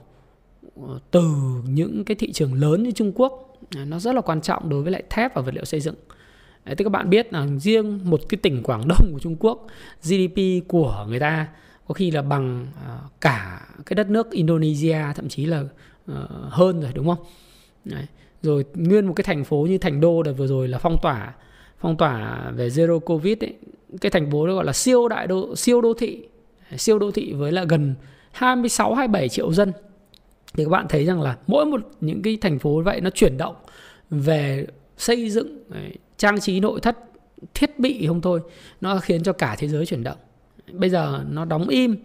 ờ, từ những cái thị trường lớn như Trung Quốc ờ, nó rất là quan trọng đối với lại thép và vật liệu xây dựng. Đấy, thì các bạn biết là riêng một cái tỉnh Quảng Đông của Trung Quốc GDP của người ta có khi là bằng ờ, cả cái đất nước Indonesia thậm chí là uh, hơn rồi đúng không? Đấy. Rồi nguyên một cái thành phố như thành đô đợt vừa rồi là phong tỏa phong tỏa về zero covid ấy, cái thành phố đó gọi là siêu đại đô siêu đô thị. Siêu đô thị với là gần 26 27 triệu dân. Thì các bạn thấy rằng là mỗi một những cái thành phố vậy nó chuyển động về xây dựng trang trí nội thất thiết bị không thôi nó khiến cho cả thế giới chuyển động. Bây giờ nó đóng im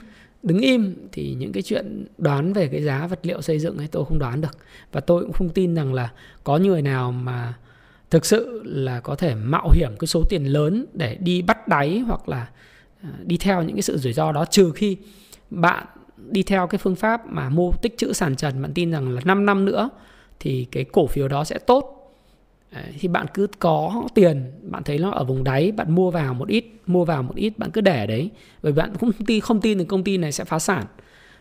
đứng im thì những cái chuyện đoán về cái giá vật liệu xây dựng ấy tôi không đoán được. Và tôi cũng không tin rằng là có người nào mà thực sự là có thể mạo hiểm cái số tiền lớn để đi bắt đáy hoặc là à, đi theo những cái sự rủi ro đó. Trừ khi bạn đi theo cái phương pháp mà mua tích trữ sàn trần, bạn tin rằng là 5 năm nữa thì cái cổ phiếu đó sẽ tốt thì bạn cứ có tiền, bạn thấy nó ở vùng đáy, bạn mua vào một ít, mua vào một ít, bạn cứ để đấy. Bởi bạn cũng không tin không tin được công ty này sẽ phá sản.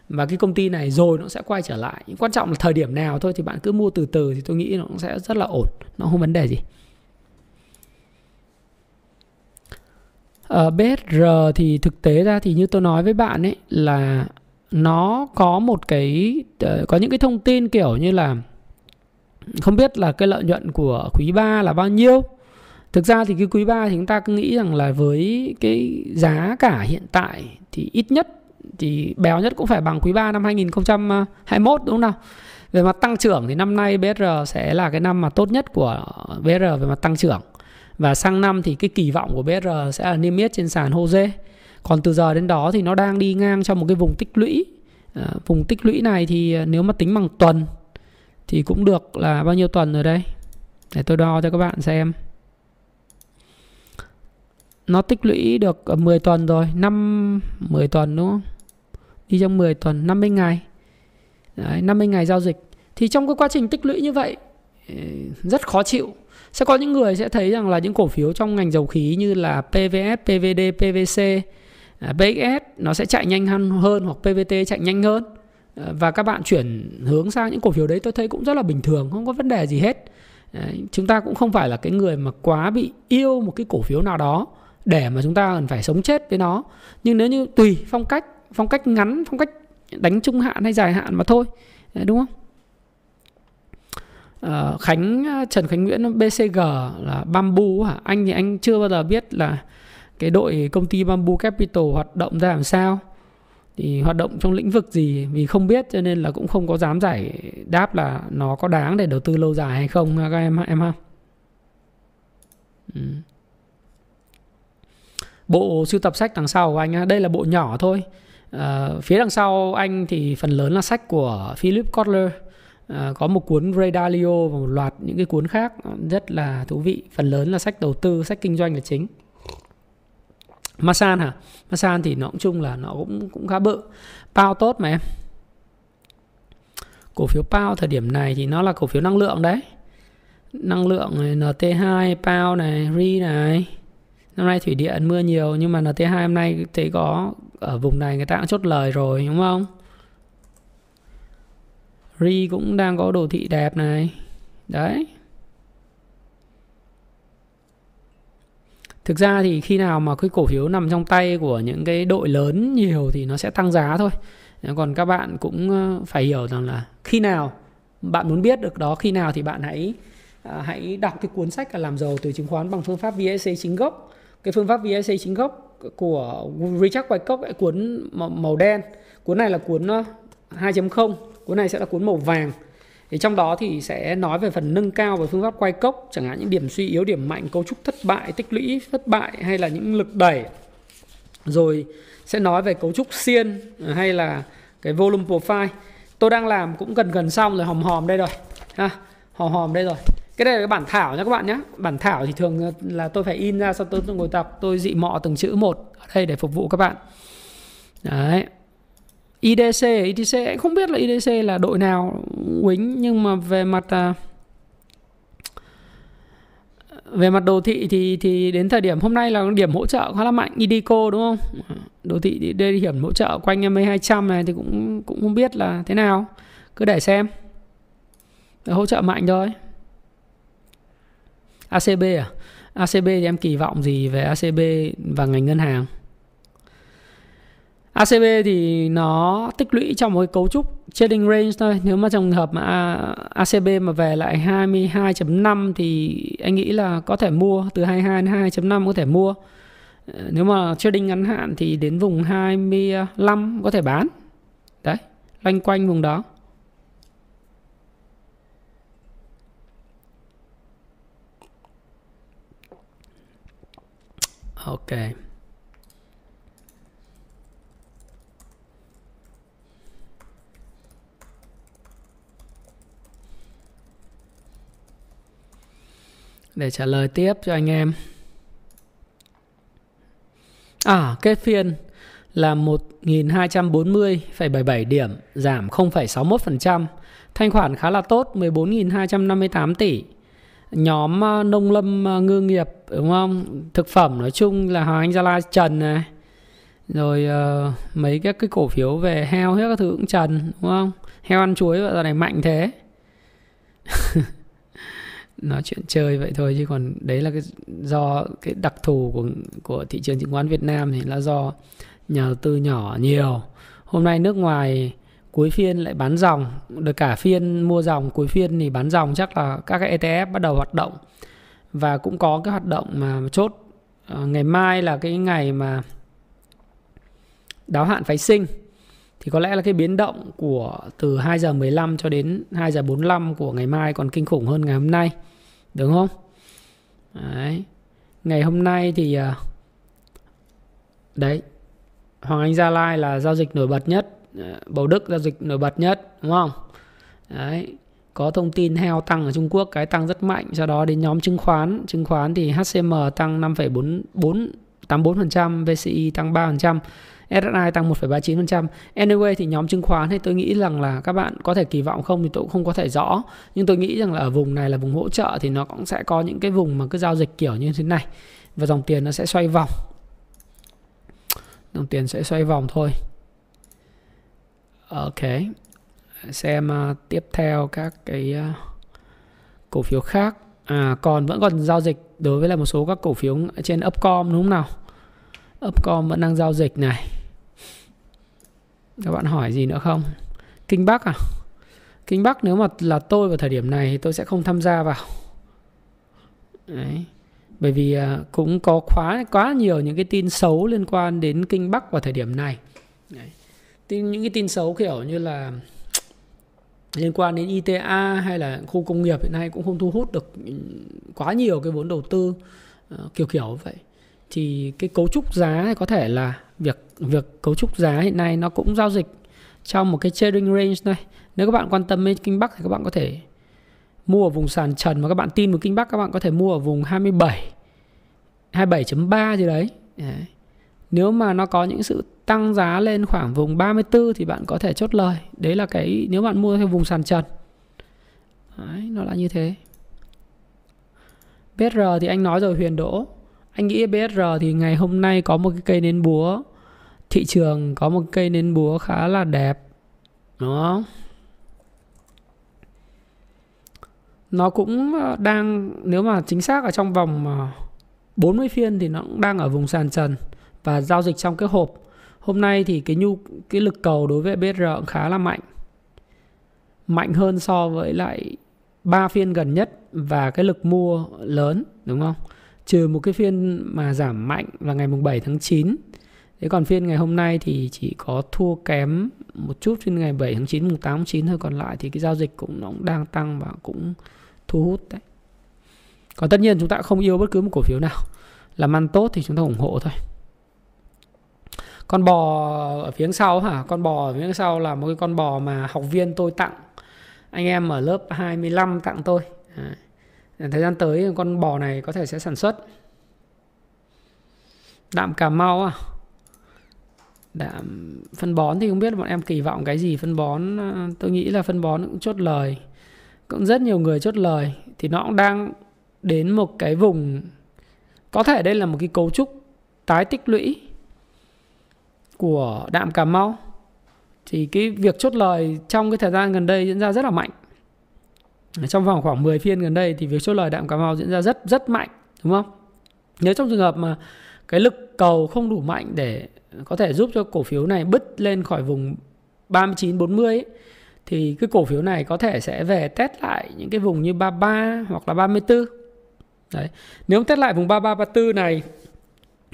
Và cái công ty này rồi nó sẽ quay trở lại. Quan trọng là thời điểm nào thôi thì bạn cứ mua từ từ thì tôi nghĩ nó cũng sẽ rất là ổn. Nó không vấn đề gì. Ờ, ở BSR thì thực tế ra thì như tôi nói với bạn ấy, là nó có một cái ờ, có những cái thông tin kiểu như là không biết là cái lợi nhuận của quý 3 là bao nhiêu. Thực ra thì cái quý 3 thì chúng ta cứ nghĩ rằng là với cái giá cả hiện tại thì ít nhất thì béo nhất cũng phải bằng quý 3 năm 2021 đúng không nào? Về mặt tăng trưởng thì năm nay BR sẽ là cái năm mà tốt nhất của BR về mặt tăng trưởng. Và sang năm thì cái kỳ vọng của BR sẽ là niêm yết trên sàn HOSE còn từ giờ đến đó thì nó đang đi ngang trong một cái vùng tích lũy. À, vùng tích lũy này thì nếu mà tính bằng tuần thì cũng được là bao nhiêu tuần rồi đây? Để tôi đo cho các bạn xem. Nó tích lũy được 10 tuần rồi 5 10 tuần đúng không? Đi trong 10 tuần 50 ngày. Đấy, 50 ngày giao dịch. Thì trong cái quá trình tích lũy như vậy ừ, rất khó chịu. Sẽ có những người sẽ thấy rằng là những cổ phiếu trong ngành dầu khí như là PVS, PVD, PVC, à, PXS nó sẽ chạy nhanh hơn hoặc PVT chạy nhanh hơn. Ờ, và các bạn chuyển hướng sang những cổ phiếu đấy tôi thấy cũng rất là bình thường không có vấn đề gì hết. Đấy, chúng ta cũng không phải là cái người mà quá bị yêu một cái cổ phiếu nào đó để mà chúng ta cần phải sống chết với nó. Nhưng nếu như tùy phong cách phong cách ngắn phong cách đánh trung hạn hay dài hạn mà thôi. Đấy, đúng không? À, Khánh ờ, Trần Khánh Nguyễn BCG là Bamboo hả? Anh thì anh chưa bao giờ biết là cái đội công ty Bamboo Capital hoạt động ra làm sao thì hoạt động trong lĩnh vực gì vì không biết cho nên là cũng không có dám giải đáp là nó có đáng để đầu tư lâu dài hay không các em em ha? Ừ. bộ sưu tập sách đằng sau của anh đây là bộ nhỏ thôi. À, phía đằng sau anh thì phần lớn là sách của Philip Kotler. À, có một cuốn Ray Dalio và một loạt những cái cuốn khác rất là thú vị. Phần lớn là sách đầu tư sách kinh doanh là chính. Masan hả? Masan thì nó cũng chung là nó cũng cũng khá bự. Pao tốt mà em. Cổ phiếu Pao thời điểm này thì nó là cổ phiếu năng lượng đấy. Năng lượng này, NT2, Pao này, RI này. Năm nay thủy điện mưa nhiều nhưng mà NT2 hôm nay thấy có ở vùng này người ta cũng chốt lời rồi đúng không? RI cũng đang có đồ thị đẹp này. Đấy. Thực ra thì khi nào mà cái cổ phiếu nằm trong tay của những cái đội lớn nhiều thì nó sẽ tăng giá thôi. Còn các bạn cũng ờ, phải hiểu rằng là khi nào bạn muốn biết được đó khi nào thì bạn hãy à, hãy đọc cái cuốn sách là làm giàu từ chứng khoán bằng phương pháp VSA chính gốc. Cái phương pháp VSA chính gốc của Richard Wyckoff cuốn màu đen. Cuốn này là cuốn ờ, 2.0 cuốn này sẽ là cuốn màu vàng thì trong đó thì sẽ nói về phần nâng cao về phương pháp quay cốc chẳng hạn những điểm suy yếu điểm mạnh cấu trúc thất bại tích lũy thất bại hay là những lực đẩy. Rồi sẽ nói về cấu trúc xiên ờ, hay là cái volume profile. Tôi đang làm cũng gần gần xong rồi hòm hòm đây rồi ha hòm hòm đây rồi. Cái đây là cái bản thảo nha các bạn nhé bản thảo thì thường ờ, là tôi phải in ra sau tôi, tôi ngồi tập tôi dị mọ từng chữ một ở đây để phục vụ các bạn. Đấy. IDC IDC anh không biết là IDC là đội nào quýnh nhưng mà về mặt à, về mặt đồ thị thì thì đến thời điểm hôm nay là điểm hỗ trợ khá là mạnh Idico đúng không? Đồ thị đây điểm hỗ trợ quanh MA 200 này thì cũng cũng không biết là thế nào. Cứ để xem. Hỗ trợ mạnh thôi. ACB à? ACB thì em kỳ vọng gì về ACB và ngành ngân hàng? ACB thì nó tích lũy trong một cái cấu trúc trading range thôi. Nếu mà trong hợp mà ACB mà về lại 22.5 thì anh nghĩ là có thể mua, từ 22 đến 2.5 có thể mua. Ờ, nếu mà trading ngắn hạn thì đến vùng 25 có thể bán. Đấy, loanh quanh vùng đó. Ok. Để trả lời tiếp cho anh em. À kết phiên là 1.240,77 điểm giảm 0,61% thanh khoản khá là tốt 14.258 tỷ. Nhóm à, nông lâm à, ngư nghiệp đúng không? Thực phẩm nói chung là Hoàng Anh Gia Lai trần này. Rồi uh, mấy các cái cổ phiếu về heo hết các thứ cũng trần đúng không? Heo ăn chuối giờ này mạnh thế. <laughs> nói chuyện chơi vậy thôi, chứ còn đấy là cái do cái đặc thù của của thị trường chứng khoán Việt Nam thì là do nhà đầu tư nhỏ nhiều. Hôm nay nước ngoài cuối phiên lại bán dòng, được cả phiên mua dòng, cuối phiên thì bán dòng chắc là các cái ETF bắt đầu hoạt động. Và cũng có cái hoạt động mà chốt ờ, ngày mai là cái ngày mà đáo hạn phái sinh. Thì có lẽ là cái biến động của từ 2 giờ 15 cho đến 2 giờ 45 của ngày mai còn kinh khủng hơn ngày hôm nay. Đúng không? Đấy. Ngày hôm nay thì à, đấy Hoàng Anh Gia Lai là giao dịch nổi bật nhất, à, Bầu Đức giao dịch nổi bật nhất, đúng không? Đấy. Có thông tin heo tăng ở Trung Quốc cái tăng rất mạnh, sau đó đến nhóm chứng khoán, chứng khoán thì HCM tăng 5,4484%, VCI tăng 3%. SSI tăng 1,39%. Anyway thì nhóm chứng khoán thì tôi nghĩ rằng là các bạn có thể kỳ vọng không thì tôi cũng không có thể rõ. Nhưng tôi nghĩ rằng là ở vùng này là vùng hỗ trợ thì nó cũng sẽ có những cái vùng mà cứ giao dịch kiểu như thế này. Và dòng tiền nó sẽ xoay vòng. Dòng tiền sẽ xoay vòng thôi. Ok. Xem uh, tiếp theo các cái uh, cổ phiếu khác. À còn vẫn còn giao dịch đối với là một số các cổ phiếu trên Upcom đúng không nào? Upcom vẫn đang giao dịch này các bạn hỏi gì nữa không? Kinh bắc à? Kinh bắc nếu mà là tôi vào thời điểm này thì tôi sẽ không tham gia vào. Đấy. bởi vì à, cũng có quá quá nhiều những cái tin xấu liên quan đến kinh bắc vào thời điểm này. Đấy. Tin, những cái tin xấu kiểu như là liên quan đến ITA hay là khu công nghiệp hiện nay cũng không thu hút được quá nhiều cái vốn đầu tư ờ, kiểu kiểu vậy. Thì cái cấu trúc giá có thể là việc việc cấu trúc giá hiện nay nó cũng giao dịch trong một cái trading range này nếu các bạn quan tâm đến kinh bắc thì các bạn có thể mua ở vùng sàn trần mà các bạn tin vào kinh bắc các bạn có thể mua ở vùng 27 27.3 gì đấy. đấy. Nếu mà nó có những sự tăng giá lên khoảng vùng 34 thì bạn có thể chốt lời. Đấy là cái nếu bạn mua theo vùng sàn trần. Đấy, nó là như thế. BR thì anh nói rồi huyền đỗ. Anh nghĩ BSR thì ngày hôm nay có một cái cây nến búa thị trường có một cây nến búa khá là đẹp, đúng không? Nó cũng ờ, đang, nếu mà chính xác ở trong vòng ờ, 40 phiên thì nó cũng đang ở vùng sàn trần và giao dịch trong cái hộp. Hôm nay thì cái nhu, cái lực cầu đối với BR cũng khá là mạnh. Mạnh hơn so với lại ba phiên gần nhất và cái lực mua lớn, đúng không? Trừ một cái phiên mà giảm mạnh là ngày mùng 7 tháng 9 Thế còn phiên ngày hôm nay thì chỉ có thua kém một chút phiên ngày 7 tháng 9, mùng 8 tháng 9 thôi Còn lại thì cái giao dịch cũng nó cũng đang tăng và cũng thu hút đấy. Còn tất nhiên chúng ta không yêu bất cứ một cổ phiếu nào. Làm ăn tốt thì chúng ta ủng hộ thôi. Con bò ở phía sau hả? Con bò ở phía sau là một cái con bò mà học viên tôi tặng. Anh em ở lớp 25 tặng tôi. À. thời gian tới con bò này có thể sẽ sản xuất. Đạm cà mau à? Đạm phân bón thì không biết bọn em kỳ vọng cái gì. Phân bón ờ, tôi nghĩ là phân bón cũng chốt lời. Cũng rất nhiều người chốt lời. Thì nó cũng đang đến một cái vùng, có thể đây là một cái cấu trúc tái tích lũy của đạm cà mau. Thì cái việc chốt lời trong cái thời gian gần đây diễn ra rất là mạnh. Trong vòng khoảng 10 phiên gần đây thì việc chốt lời đạm Cà Mau diễn ra rất rất mạnh, đúng không? Nếu trong trường hợp mà cái lực cầu không đủ mạnh để có thể giúp cho cổ phiếu này bứt lên khỏi vùng 39 40 ấy, thì cái cổ phiếu này có thể sẽ về test lại những cái vùng như 33 hoặc là 34. Đấy. Nếu test lại vùng 33 34 này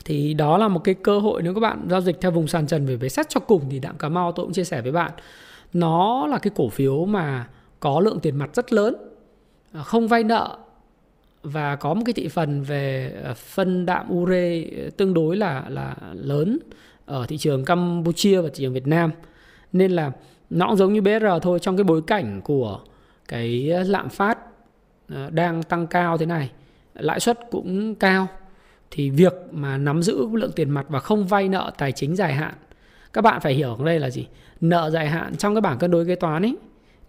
thì đó là một cái cơ hội nếu các bạn giao dịch theo vùng sàn trần về về xét cho cùng thì đạm Cà Mau tôi cũng chia sẻ với bạn. Nó là cái cổ phiếu mà có lượng tiền mặt rất lớn à, không vay nợ và có một cái thị phần về ờ, phân đạm ure tương đối là là lớn ở thị trường Campuchia và thị trường Việt Nam. Nên là nó cũng giống như BR thôi, trong cái bối cảnh của cái lạm phát ờ, đang tăng cao thế này, lãi suất cũng cao, thì việc mà nắm giữ lượng tiền mặt và không vay nợ tài chính dài hạn, các bạn phải hiểu ở đây là gì? Nợ dài hạn trong cái bảng cân đối kế toán ấy,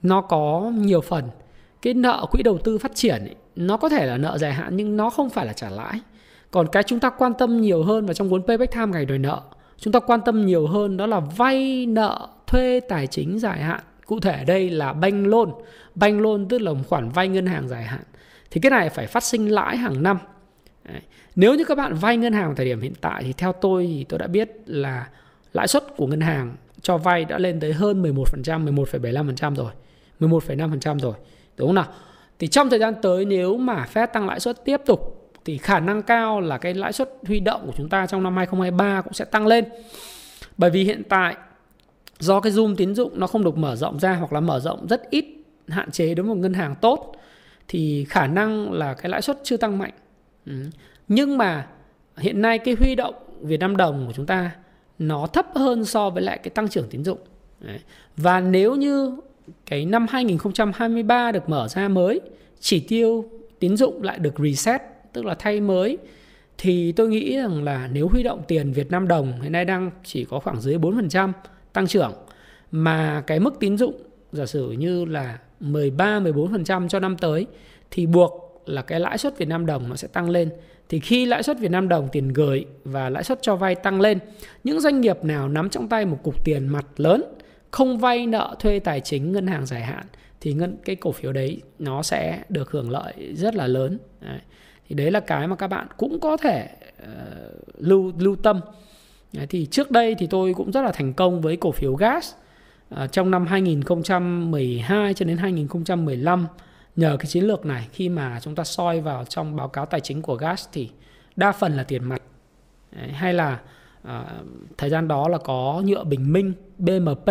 nó có nhiều phần cái nợ quỹ đầu tư phát triển ấy, nó có thể là nợ dài hạn nhưng nó không phải là trả lãi còn cái chúng ta quan tâm nhiều hơn và trong cuốn payback time ngày đòi nợ chúng ta quan tâm nhiều hơn đó là vay nợ thuê tài chính dài hạn cụ thể đây là bank loan bank loan tức là một khoản vay ngân hàng dài hạn thì cái này phải phát sinh lãi hàng năm Đấy. nếu như các bạn vay ngân hàng thời điểm hiện tại thì theo tôi thì tôi đã biết là lãi suất của ngân hàng cho vay đã lên tới hơn 11%, 11,75% rồi. 11,5% rồi. Đúng không nào? Thì trong thời gian tới nếu mà Fed tăng lãi suất tiếp tục thì khả năng cao là cái lãi suất huy động của chúng ta trong năm 2023 cũng sẽ tăng lên. Bởi vì hiện tại do cái zoom tín dụng nó không được mở rộng ra hoặc là mở rộng rất ít, hạn chế đối với một ngân hàng tốt thì khả năng là cái lãi suất chưa tăng mạnh. Ừ. Nhưng mà hiện nay cái huy động Việt Nam đồng của chúng ta nó thấp hơn so với lại cái tăng trưởng tín dụng. Đấy. Và nếu như cái năm 2023 được mở ra mới, chỉ tiêu tín dụng lại được reset, tức là thay mới. Thì tôi nghĩ rằng là nếu huy động tiền Việt Nam đồng hiện nay đang chỉ có khoảng dưới 4% tăng trưởng mà cái mức tín dụng giả sử như là 13 14% cho năm tới thì buộc là cái lãi suất Việt Nam đồng nó sẽ tăng lên. Thì khi lãi suất Việt Nam đồng tiền gửi và lãi suất cho vay tăng lên, những doanh nghiệp nào nắm trong tay một cục tiền mặt lớn, không vay nợ thuê tài chính ngân hàng dài hạn thì ngân cái cổ phiếu đấy nó sẽ được hưởng lợi rất là lớn. Đấy. Thì đấy là cái mà các bạn cũng có thể uh, lưu lưu tâm. Đấy, thì trước đây thì tôi cũng rất là thành công với cổ phiếu gas uh, trong năm 2012 cho đến 2015 nhờ cái chiến lược này khi mà chúng ta soi vào trong báo cáo tài chính của gas thì đa phần là tiền mặt Đấy, hay là à, thời gian đó là có nhựa bình minh BMP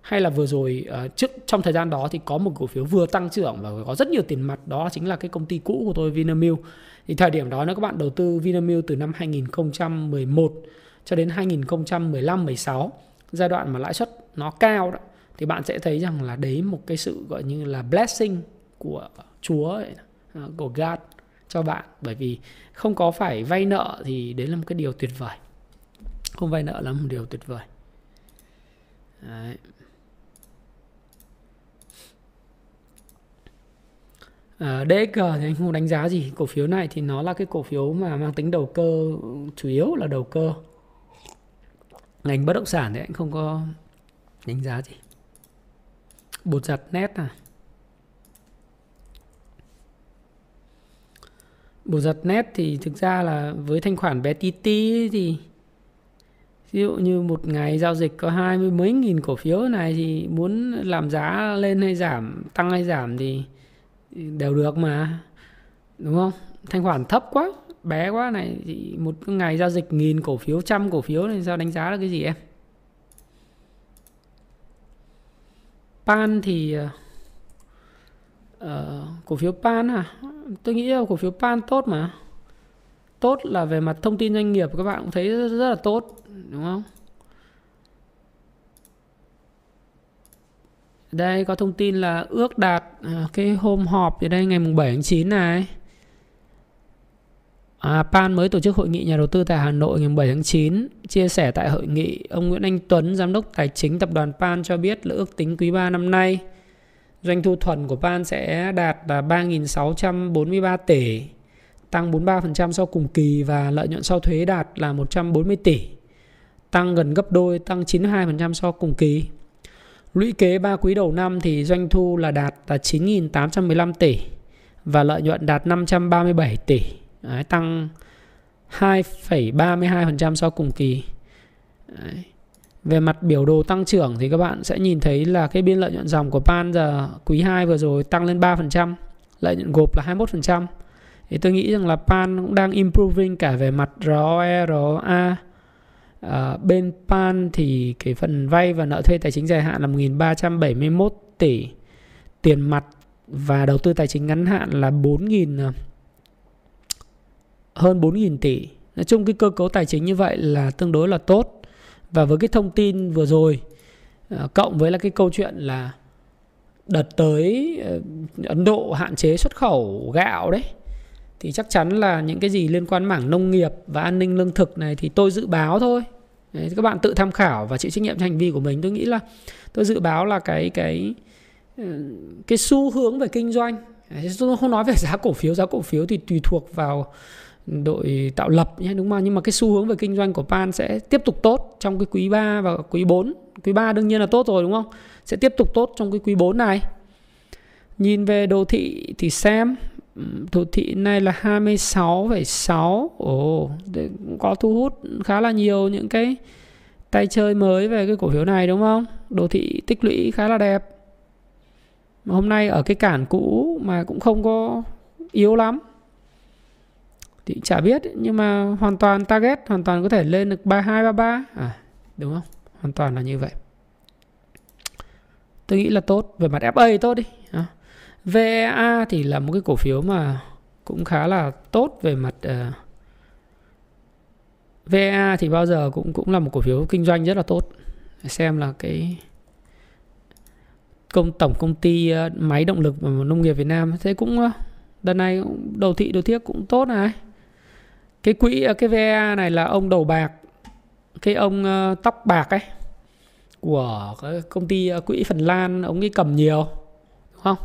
hay là vừa rồi à, trước trong thời gian đó thì có một cổ phiếu vừa tăng trưởng và có rất nhiều tiền mặt đó chính là cái công ty cũ của tôi Vinamilk. Thì thời điểm đó nếu các bạn đầu tư Vinamilk từ năm 2011 cho đến 2015 16 giai đoạn mà lãi suất nó cao đó thì bạn sẽ thấy rằng là đấy một cái sự gọi như là blessing của Chúa ấy, ờ, của God cho bạn. Bởi vì không có phải vay nợ thì đấy là một cái điều tuyệt vời không vay nợ là một điều tuyệt vời. Đấy. À, DXG thì anh không đánh giá gì. Cổ phiếu này thì nó là cái cổ phiếu mà mang tính đầu cơ chủ yếu là đầu cơ. Ngành bất động sản thì anh không có đánh giá gì. Bột giặt nét à. Bột giật nét thì thực ra là với thanh khoản bé tí tí thì ví dụ như một ngày giao dịch có hai mươi mấy nghìn cổ phiếu này thì muốn làm giá lên hay giảm tăng hay giảm thì đều được mà đúng không? Thanh khoản thấp quá bé quá này thì một ngày giao dịch nghìn cổ phiếu trăm cổ phiếu này sao đánh giá là cái gì em? Pan thì uh, cổ phiếu pan à? Tôi nghĩ là cổ phiếu pan tốt mà tốt là về mặt thông tin doanh nghiệp các bạn cũng thấy rất, rất là tốt đúng không? Đây có thông tin là ước đạt à, cái hôm họp ở đây ngày mùng 7 tháng 9 này. À, PAN mới tổ chức hội nghị nhà đầu tư tại Hà Nội ngày 7 tháng 9. Chia sẻ tại hội nghị, ông Nguyễn Anh Tuấn, giám đốc tài chính tập đoàn PAN cho biết là ước tính quý 3 năm nay Doanh thu thuần của PAN sẽ đạt là 3.643 tỷ, tăng 43% so cùng kỳ và lợi nhuận sau thuế đạt là 140 tỷ, tăng gần gấp đôi, tăng 92% so cùng kỳ. Lũy kế 3 quý đầu năm thì doanh thu là đạt là 9.815 tỷ và lợi nhuận đạt 537 tỷ, Đấy, tăng 2,32% so cùng kỳ. Đấy. Về mặt biểu đồ tăng trưởng thì các bạn sẽ nhìn thấy là cái biên lợi nhuận dòng của Pan giờ quý 2 vừa rồi tăng lên 3%, lợi nhuận gộp là 21%. Thì tôi nghĩ rằng là Pan cũng đang improving cả về mặt ROE, ROA. À, ờ, bên Pan thì cái phần vay và nợ thuê tài chính dài hạn là 1.371 tỷ tiền mặt và đầu tư tài chính ngắn hạn là 4.000 ờ, hơn 4.000 tỷ. Nói chung cái cơ cấu tài chính như vậy là tương đối là tốt và với cái thông tin vừa rồi ờ, cộng với là cái câu chuyện là đợt tới Ấn Độ hạn chế xuất khẩu gạo đấy thì chắc chắn là những cái gì liên quan mảng nông nghiệp và an ninh lương thực này thì tôi dự báo thôi. Đấy, các bạn tự tham khảo và chịu trách nhiệm cho hành vi của mình. Tôi nghĩ là tôi dự báo là cái cái ờ, cái xu hướng về kinh doanh tôi không nói về <laughs> giá cổ phiếu. Giá cổ phiếu thì tùy thuộc vào đội tạo lập nhé đúng không? Nhưng mà cái xu hướng về kinh doanh của Pan sẽ tiếp tục tốt trong cái quý 3 và quý 4 quý 3 đương nhiên là tốt rồi đúng không? Sẽ tiếp tục tốt trong cái quý 4 này. Nhìn về đồ thị thì xem đồ thị này là 26,6 ồ cũng có thu hút khá là nhiều những cái tay chơi mới về cái cổ phiếu này đúng không đồ thị tích lũy khá là đẹp hôm nay ở cái cản cũ mà cũng không có yếu lắm thì chả biết nhưng mà hoàn toàn target hoàn toàn có thể lên được 32 33 à đúng không? Hoàn toàn là như vậy. Tôi nghĩ là tốt về mặt FA tốt đi. VEA thì là một cái cổ phiếu mà cũng khá là tốt về mặt ờ, uh, VEA thì bao giờ cũng cũng là một cổ phiếu kinh doanh rất là tốt. Xem là cái công tổng công ty uh, máy động lực và nông nghiệp Việt Nam thế cũng uh, đợt này đầu thị đầu thiết cũng tốt này cái quỹ cái VA này là ông đầu bạc cái ông uh, tóc bạc ấy của cái công ty uh, quỹ Phần Lan ông ấy cầm nhiều đúng không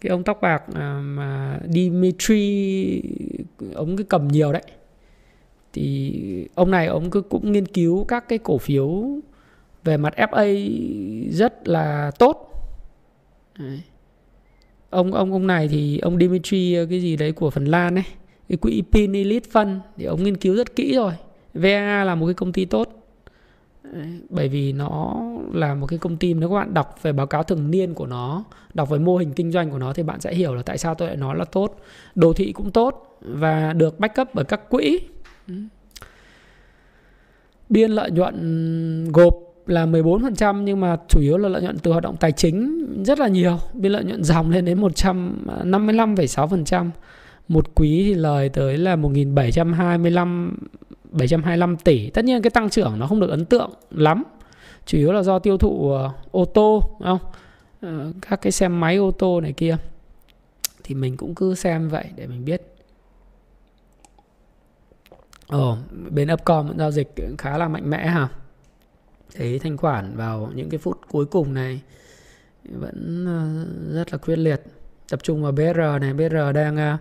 cái ông tóc bạc à, mà Dimitri ông cứ cầm nhiều đấy. Thì ông này ông cứ cũng nghiên cứu các cái cổ phiếu về mặt FA rất là tốt. Đấy. ông ông ông này thì ông Dimitri, cái gì đấy của Phần Lan ấy, cái quỹ Pin Elite Fund thì ông nghiên cứu rất kỹ rồi. VA là một cái công ty tốt bởi vì nó là một cái công ty nếu các bạn đọc về báo cáo thường niên của nó đọc về mô hình kinh doanh của nó thì bạn sẽ hiểu là tại sao tôi lại nói là tốt. Đồ thị cũng tốt và được backup bởi các quỹ. Biên lợi nhuận gộp là 14% nhưng mà chủ yếu là lợi nhuận từ hoạt động tài chính rất là nhiều. Biên lợi nhuận dòng lên đến 155,6% một quý thì lời tới là 1725 725 tỷ. Tất nhiên cái tăng trưởng nó không được ấn tượng lắm. Chủ yếu là do tiêu thụ uh, ô tô không? Uh, các cái xe máy ô tô này kia. Thì mình cũng cứ xem vậy để mình biết. Ồ, bên Upcom vẫn giao dịch khá là mạnh mẽ hả? Thấy thanh khoản vào những cái phút cuối cùng này vẫn ờ, rất là quyết liệt. Tập trung vào BR này, BR đang uh,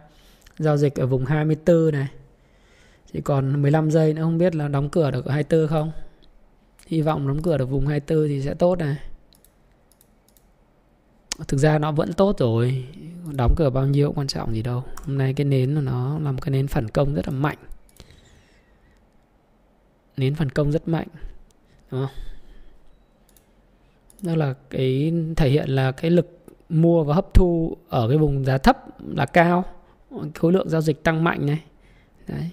giao dịch ở vùng 24 này chỉ còn 15 giây nữa, không biết là đóng cửa được 24 không? Hy vọng đóng cửa được vùng 24 thì sẽ tốt này. Thực ra nó vẫn tốt rồi. Đóng cửa bao nhiêu quan trọng gì đâu. Hôm nay cái nến của nó là một cái nến phản công rất là mạnh. Nến phản công rất mạnh, đúng không? Đó là cái, thể hiện là cái lực mua và hấp thu ở cái vùng giá thấp là cao. Khối lượng giao dịch tăng mạnh này. Đấy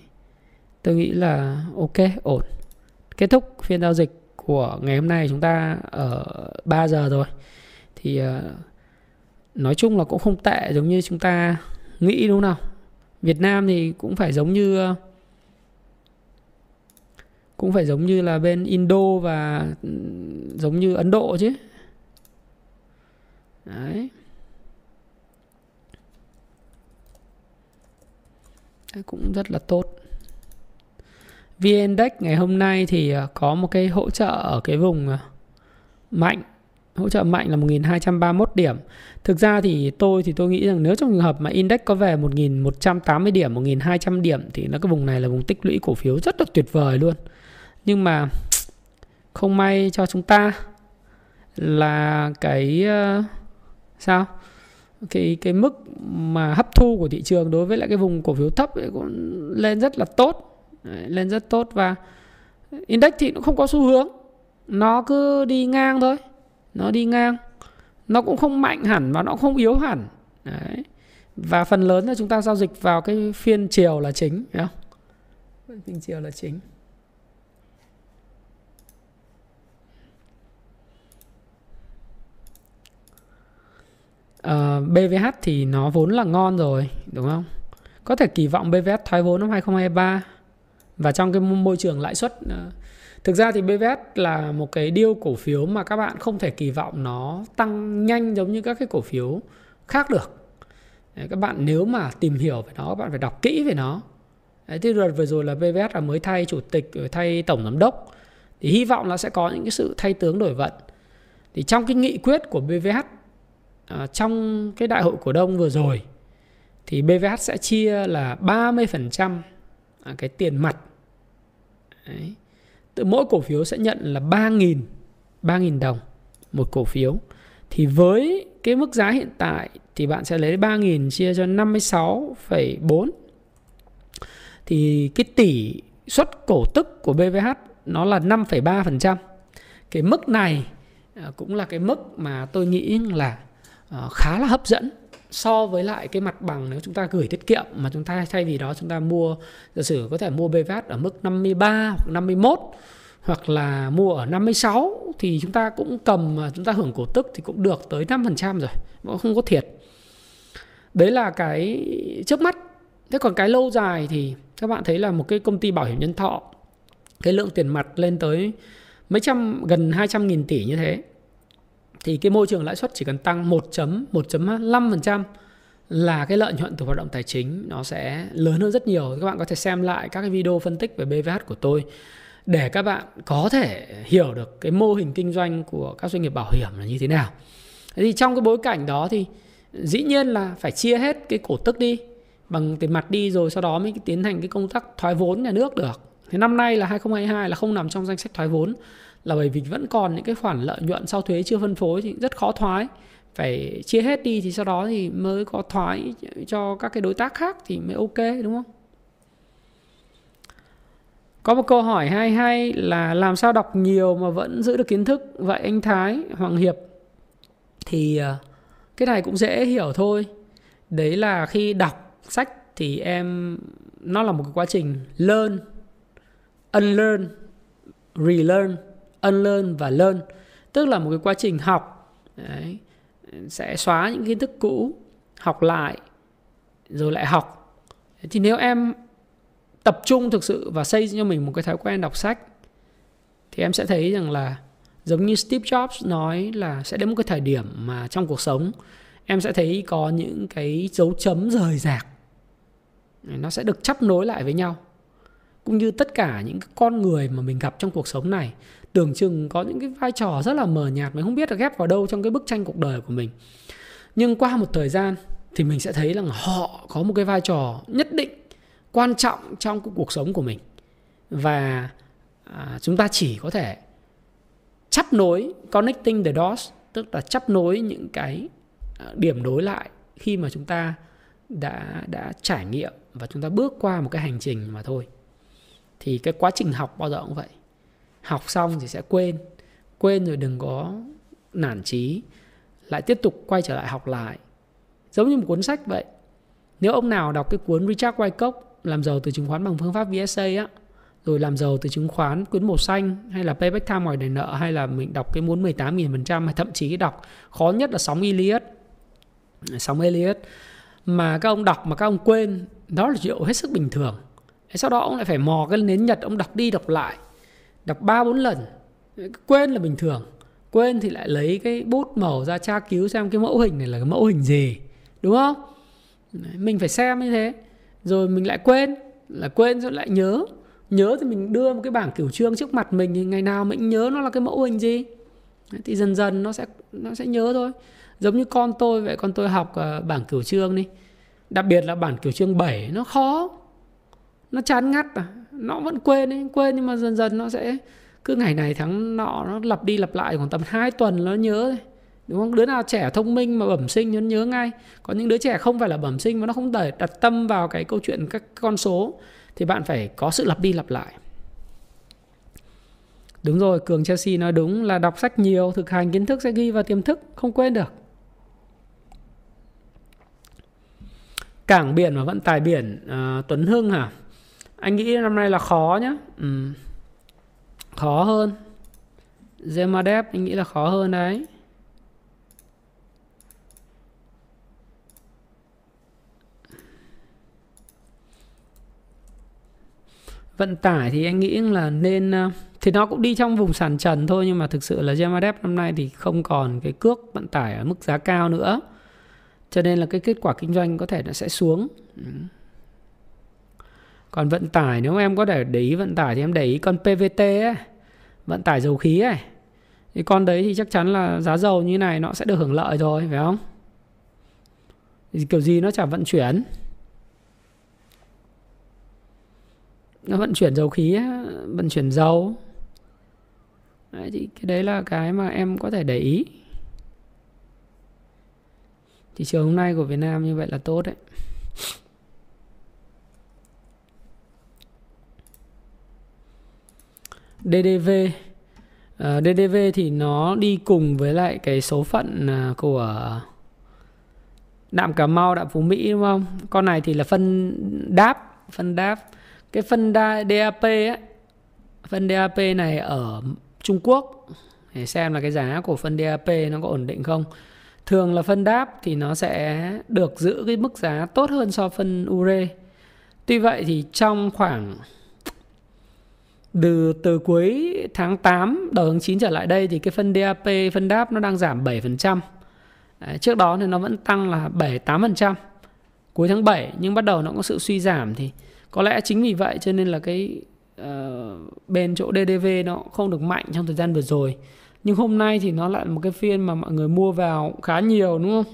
tôi nghĩ là ok ổn. Kết thúc phiên giao dịch của ngày hôm nay chúng ta ở 3 giờ rồi. Thì uh, nói chung là cũng không tệ giống như chúng ta nghĩ đúng không nào? Việt Nam thì cũng phải giống như uh, cũng phải giống như là bên Indo và ừ, giống như Ấn Độ chứ. Đấy cũng rất là tốt. VN-Index ngày hôm nay thì ờ, có một cái hỗ trợ ở cái vùng ờ, mạnh hỗ trợ mạnh là 1231 điểm. Thực ra thì tôi thì tôi nghĩ rằng nếu trong trường hợp mà index có về 1180 điểm, 1200 điểm thì nó cái vùng này là vùng tích lũy cổ phiếu rất là tuyệt vời luôn. Nhưng mà <tsk> không may cho chúng ta là cái uh, sao? cái cái mức mà hấp thu của thị trường đối với lại cái vùng cổ phiếu thấp ấy cũng lên rất là tốt lên rất tốt và index thì nó không có xu hướng. Nó cứ đi ngang thôi. Nó đi ngang. Nó cũng không mạnh hẳn và nó cũng không yếu hẳn. Đấy. và phần lớn là chúng ta giao dịch vào cái phiên chiều là chính phải không? Phiên chiều là chính. Ờ, uh, BVH thì nó vốn là ngon rồi đúng không? Có thể kỳ vọng BVH thoái vốn năm 2023 và trong cái môi trường lãi suất ờ, thực ra thì BVH là một cái điêu cổ phiếu mà các bạn không thể kỳ vọng nó tăng nhanh giống như các cái cổ phiếu khác được. Đấy, các bạn nếu mà tìm hiểu về nó các bạn phải đọc kỹ về nó. Đấy, thế đợt vừa rồi là BVS là mới thay chủ tịch rồi thay tổng giám đốc. Thì hy vọng là sẽ có những cái sự thay tướng đổi vận. Thì trong cái nghị quyết của BVH à, ờ, trong cái đại hội cổ đông vừa rồi thì BVH sẽ chia là 30% à, cái tiền mặt Đấy. Từ mỗi cổ phiếu sẽ nhận là 3.000 3.000 đồng một cổ phiếu thì với cái mức giá hiện tại thì bạn sẽ lấy 3.000 chia cho 56,4 thì cái tỷ suất cổ tức của BVH nó là 5,3%. Cái mức này à, cũng là cái mức mà tôi nghĩ là à, khá là hấp dẫn so với lại cái mặt bằng nếu chúng ta gửi tiết kiệm mà chúng ta thay vì đó chúng ta mua giả sử có thể mua BVH ở mức 53 hoặc 51 hoặc là mua ở 56 thì chúng ta cũng cầm chúng ta hưởng cổ tức thì cũng được tới 5% rồi, cũng không có thiệt. Đấy là cái trước mắt. Thế còn cái lâu dài thì các bạn thấy là một cái công ty bảo hiểm nhân thọ cái lượng tiền mặt lên tới mấy trăm gần 200 nghìn tỷ như thế thì cái môi trường lãi suất chỉ cần tăng 1.1.5% là cái lợi nhuận từ hoạt động tài chính nó sẽ lớn hơn rất nhiều. Các bạn có thể xem lại các cái video phân tích về BVH của tôi để các bạn có thể hiểu được cái mô hình kinh doanh của các doanh nghiệp bảo hiểm là như thế nào. Thì trong cái bối cảnh đó thì dĩ nhiên là phải chia hết cái cổ tức đi, bằng tiền mặt đi rồi sau đó mới tiến hành cái công tác thoái vốn nhà nước được. Thế năm nay là 2022 là không nằm trong danh sách thoái vốn là bởi vì vẫn còn những cái khoản lợi nhuận sau thuế chưa phân phối thì rất khó thoái. Phải chia hết đi thì sau đó thì mới có thoái cho các cái đối tác khác thì mới ok, đúng không? Có một câu hỏi hay hay là làm sao đọc nhiều mà vẫn giữ được kiến thức? Vậy anh Thái Hoàng Hiệp thì ờ, cái này cũng dễ hiểu thôi. Đấy là khi đọc sách thì em, nó là một cái quá trình learn, unlearn, relearn unlearn và learn. Tức là một cái quá trình học đấy, sẽ xóa những kiến thức cũ học lại rồi lại học. Thì nếu em tập trung thực sự và xây cho mình một cái thói quen đọc sách thì em sẽ thấy rằng là giống như Steve Jobs nói là sẽ đến một cái thời điểm mà trong cuộc sống em sẽ thấy có những cái dấu chấm rời rạc. Nó sẽ được chấp nối lại với nhau. Cũng như tất cả những con người mà mình gặp trong cuộc sống này tưởng chừng có những cái vai trò rất là mờ nhạt mình không biết là ghép vào đâu trong cái bức tranh cuộc đời của mình. Nhưng qua một thời gian thì mình sẽ thấy rằng họ có một cái vai trò nhất định quan trọng trong cuộc sống của mình. Và à, chúng ta chỉ có thể chấp nối connecting the dots tức là chấp nối những cái à, điểm nối lại khi mà chúng ta đã đã trải nghiệm và chúng ta bước qua một cái hành trình mà thôi. Thì cái quá trình học bao giờ cũng vậy học xong thì sẽ quên. Quên rồi đừng có nản trí lại tiếp tục quay trở lại học lại. Giống như một cuốn sách vậy. Nếu ông nào đọc cái cuốn Richard Wyckoff, làm giàu từ chứng khoán bằng phương pháp VSA á, rồi làm giàu từ chứng khoán quyến màu xanh, hay là payback time ngoài đòi nợ, hay là mình đọc cái muốn 18.000% hay thậm chí đọc khó nhất là sóng Elliot sóng Elliot mà các ông đọc mà các ông quên, đó là chuyện hết sức bình thường. Sau đó ông lại phải mò cái nến nhật ông đọc đi đọc lại đọc ba bốn lần. Quên là bình thường. Quên thì lại lấy cái bút màu ra tra cứu xem cái mẫu hình này là cái mẫu hình gì, đúng không? Mình phải xem như thế. Rồi mình lại quên, là quên rồi lại nhớ. Nhớ thì mình đưa một cái bảng kiểu trương trước mặt mình thì ngày nào mình nhớ nó là cái mẫu hình gì. Thì dần dần nó sẽ nó sẽ nhớ thôi. Giống như con tôi vậy, con tôi học ờ, bảng kiểu trương đi. Đặc biệt là bảng kiểu trương 7 nó khó. Nó chán ngắt à nó vẫn quên ấy, quên nhưng mà dần dần nó sẽ cứ ngày này tháng nọ nó lặp đi lặp lại khoảng tầm 2 tuần nó nhớ thôi. Đúng không? Đứa nào trẻ thông minh mà bẩm sinh nó nhớ ngay. Có những đứa trẻ không phải là bẩm sinh mà nó không thể đặt tâm vào cái câu chuyện các con số thì bạn phải có sự lặp đi lặp lại. Đúng rồi cường chelsea nói đúng là đọc sách nhiều thực hành kiến thức sẽ ghi vào tiềm thức không quên được. Cảng biển và vận tải biển uh, tuấn hưng hả? Anh nghĩ năm nay là khó nhá. Ừ. khó hơn. Zemadep anh nghĩ là khó hơn đấy. Vận tải thì anh nghĩ là nên ờ, thì nó cũng đi trong vùng sàn trần thôi, nhưng mà thực sự là Gemadep năm nay thì không còn cái cước vận tải ở mức giá cao nữa. Cho nên là cái kết quả kinh doanh có thể nó sẽ xuống. Ừ còn vận tải nếu em có thể để ý vận tải thì em để ý con PVT ấy vận tải dầu khí ấy. Thì con đấy thì chắc chắn là giá dầu như này nó sẽ được hưởng lợi rồi phải không? Thì kiểu gì nó chả vận chuyển. Nó vận chuyển dầu khí vận chuyển dầu. Đấy, thì cái đấy là cái mà em có thể để ý. Thị trường hôm nay của Việt Nam như vậy là tốt đấy. DDV uh, ờ, DDV thì nó đi cùng với lại cái số phận à, của đạm Cà Mau, đạm Phú Mỹ đúng không? Con này thì là phân đáp, phân đáp. Cái phân đa DAP ấy, phân DAP này ở Trung Quốc để xem là cái giá của phân DAP nó có ổn định không. Thường là phân đáp thì nó sẽ được giữ cái mức giá tốt hơn so phân ure. Tuy vậy thì trong khoảng từ từ cuối tháng 8 đầu tháng 9 trở lại đây thì cái phân DAP phân đáp nó đang giảm 7%. Đấy, trước đó thì nó vẫn tăng là 7 8% cuối tháng 7 nhưng bắt đầu nó có sự suy giảm thì có lẽ chính vì vậy cho nên là cái uh, bên chỗ DDV nó không được mạnh trong thời gian vừa rồi. Nhưng hôm nay thì nó lại một cái phiên mà mọi người mua vào khá nhiều đúng không?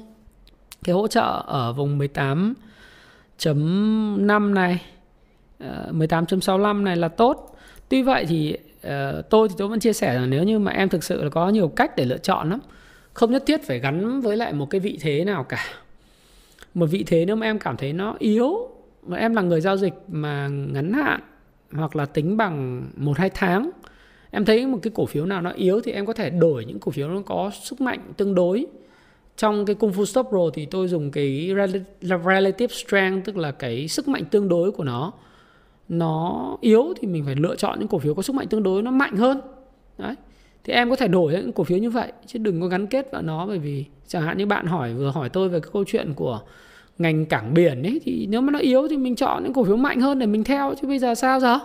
Cái hỗ trợ ở vùng 18.5 này ờ, 18.65 này là tốt. Tuy vậy thì uh, tôi thì tôi vẫn chia sẻ rằng nếu như mà em thực sự là có nhiều cách để lựa chọn lắm không nhất thiết phải gắn với lại một cái vị thế nào cả. Một vị thế nếu mà em cảm thấy nó yếu mà em là người giao dịch mà ngắn hạn hoặc là tính bằng một hai tháng em thấy một cái cổ phiếu nào nó yếu thì em có thể đổi những cổ phiếu nó có sức mạnh tương đối. Trong cái Kung Fu Stop Pro thì tôi dùng cái relative strength tức là cái sức mạnh tương đối của nó nó yếu thì mình phải lựa chọn những cổ phiếu có sức mạnh tương đối, nó mạnh hơn. Đấy. Thì em có thể đổi những cổ phiếu như vậy, chứ đừng có gắn kết vào nó, bởi vì chẳng hạn như bạn hỏi, vừa hỏi tôi về cái câu chuyện của ngành cảng biển ấy, thì nếu mà nó yếu thì mình chọn những cổ phiếu mạnh hơn để mình theo, chứ bây giờ sao giờ?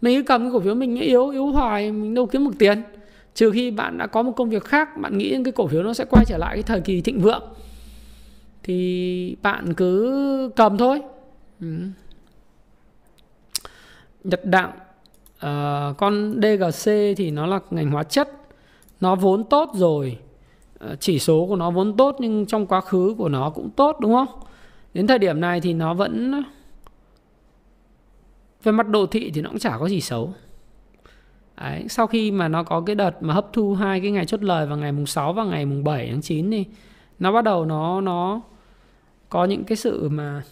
Mình cứ cầm cái cổ phiếu mình yếu yếu hoài, mình đâu kiếm được tiền. Trừ khi bạn đã có một công việc khác, bạn nghĩ cái cổ phiếu nó sẽ quay trở lại cái thời kỳ thịnh vượng, thì bạn cứ cầm thôi. Ừ nhật đặng uh, ờ, con DGC thì nó là ngành hóa chất. Nó vốn tốt rồi. Uh, chỉ số của nó vốn tốt nhưng trong quá khứ của nó cũng tốt đúng không? Đến thời điểm này thì nó vẫn về mặt đồ thị thì nó cũng chả có gì xấu. Đấy, sau khi mà nó có cái đợt mà hấp thu hai cái ngày chốt lời vào ngày mùng 6 và ngày mùng 7 tháng 9 thì nó bắt đầu nó nó có những cái sự mà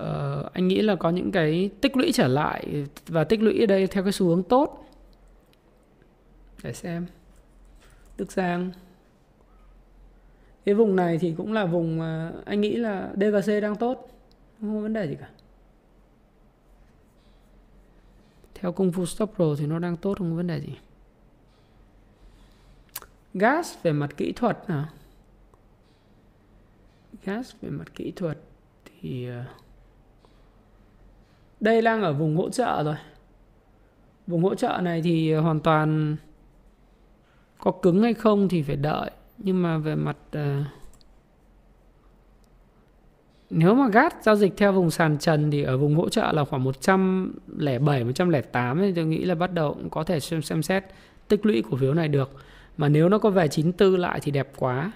uh, anh nghĩ là có những cái tích lũy trở lại và tích lũy ở đây theo cái xu hướng tốt. Để xem. Đức Giang. Cái vùng này thì cũng là vùng mà anh nghĩ là DGC đang tốt. Không có vấn đề gì cả. Theo công phu stop pro thì nó đang tốt không có vấn đề gì. Gas về mặt kỹ thuật nào gas về mặt kỹ thuật thì uh, đây đang ở vùng hỗ trợ rồi vùng hỗ trợ này thì hoàn toàn có cứng hay không thì phải đợi nhưng mà về mặt uh, nếu mà gát giao dịch theo vùng sàn trần thì ở vùng hỗ trợ là khoảng 107, 108 thì tôi nghĩ là bắt đầu cũng có thể xem, xem xét tích lũy cổ phiếu này được. Mà nếu nó có về 94 lại thì đẹp quá.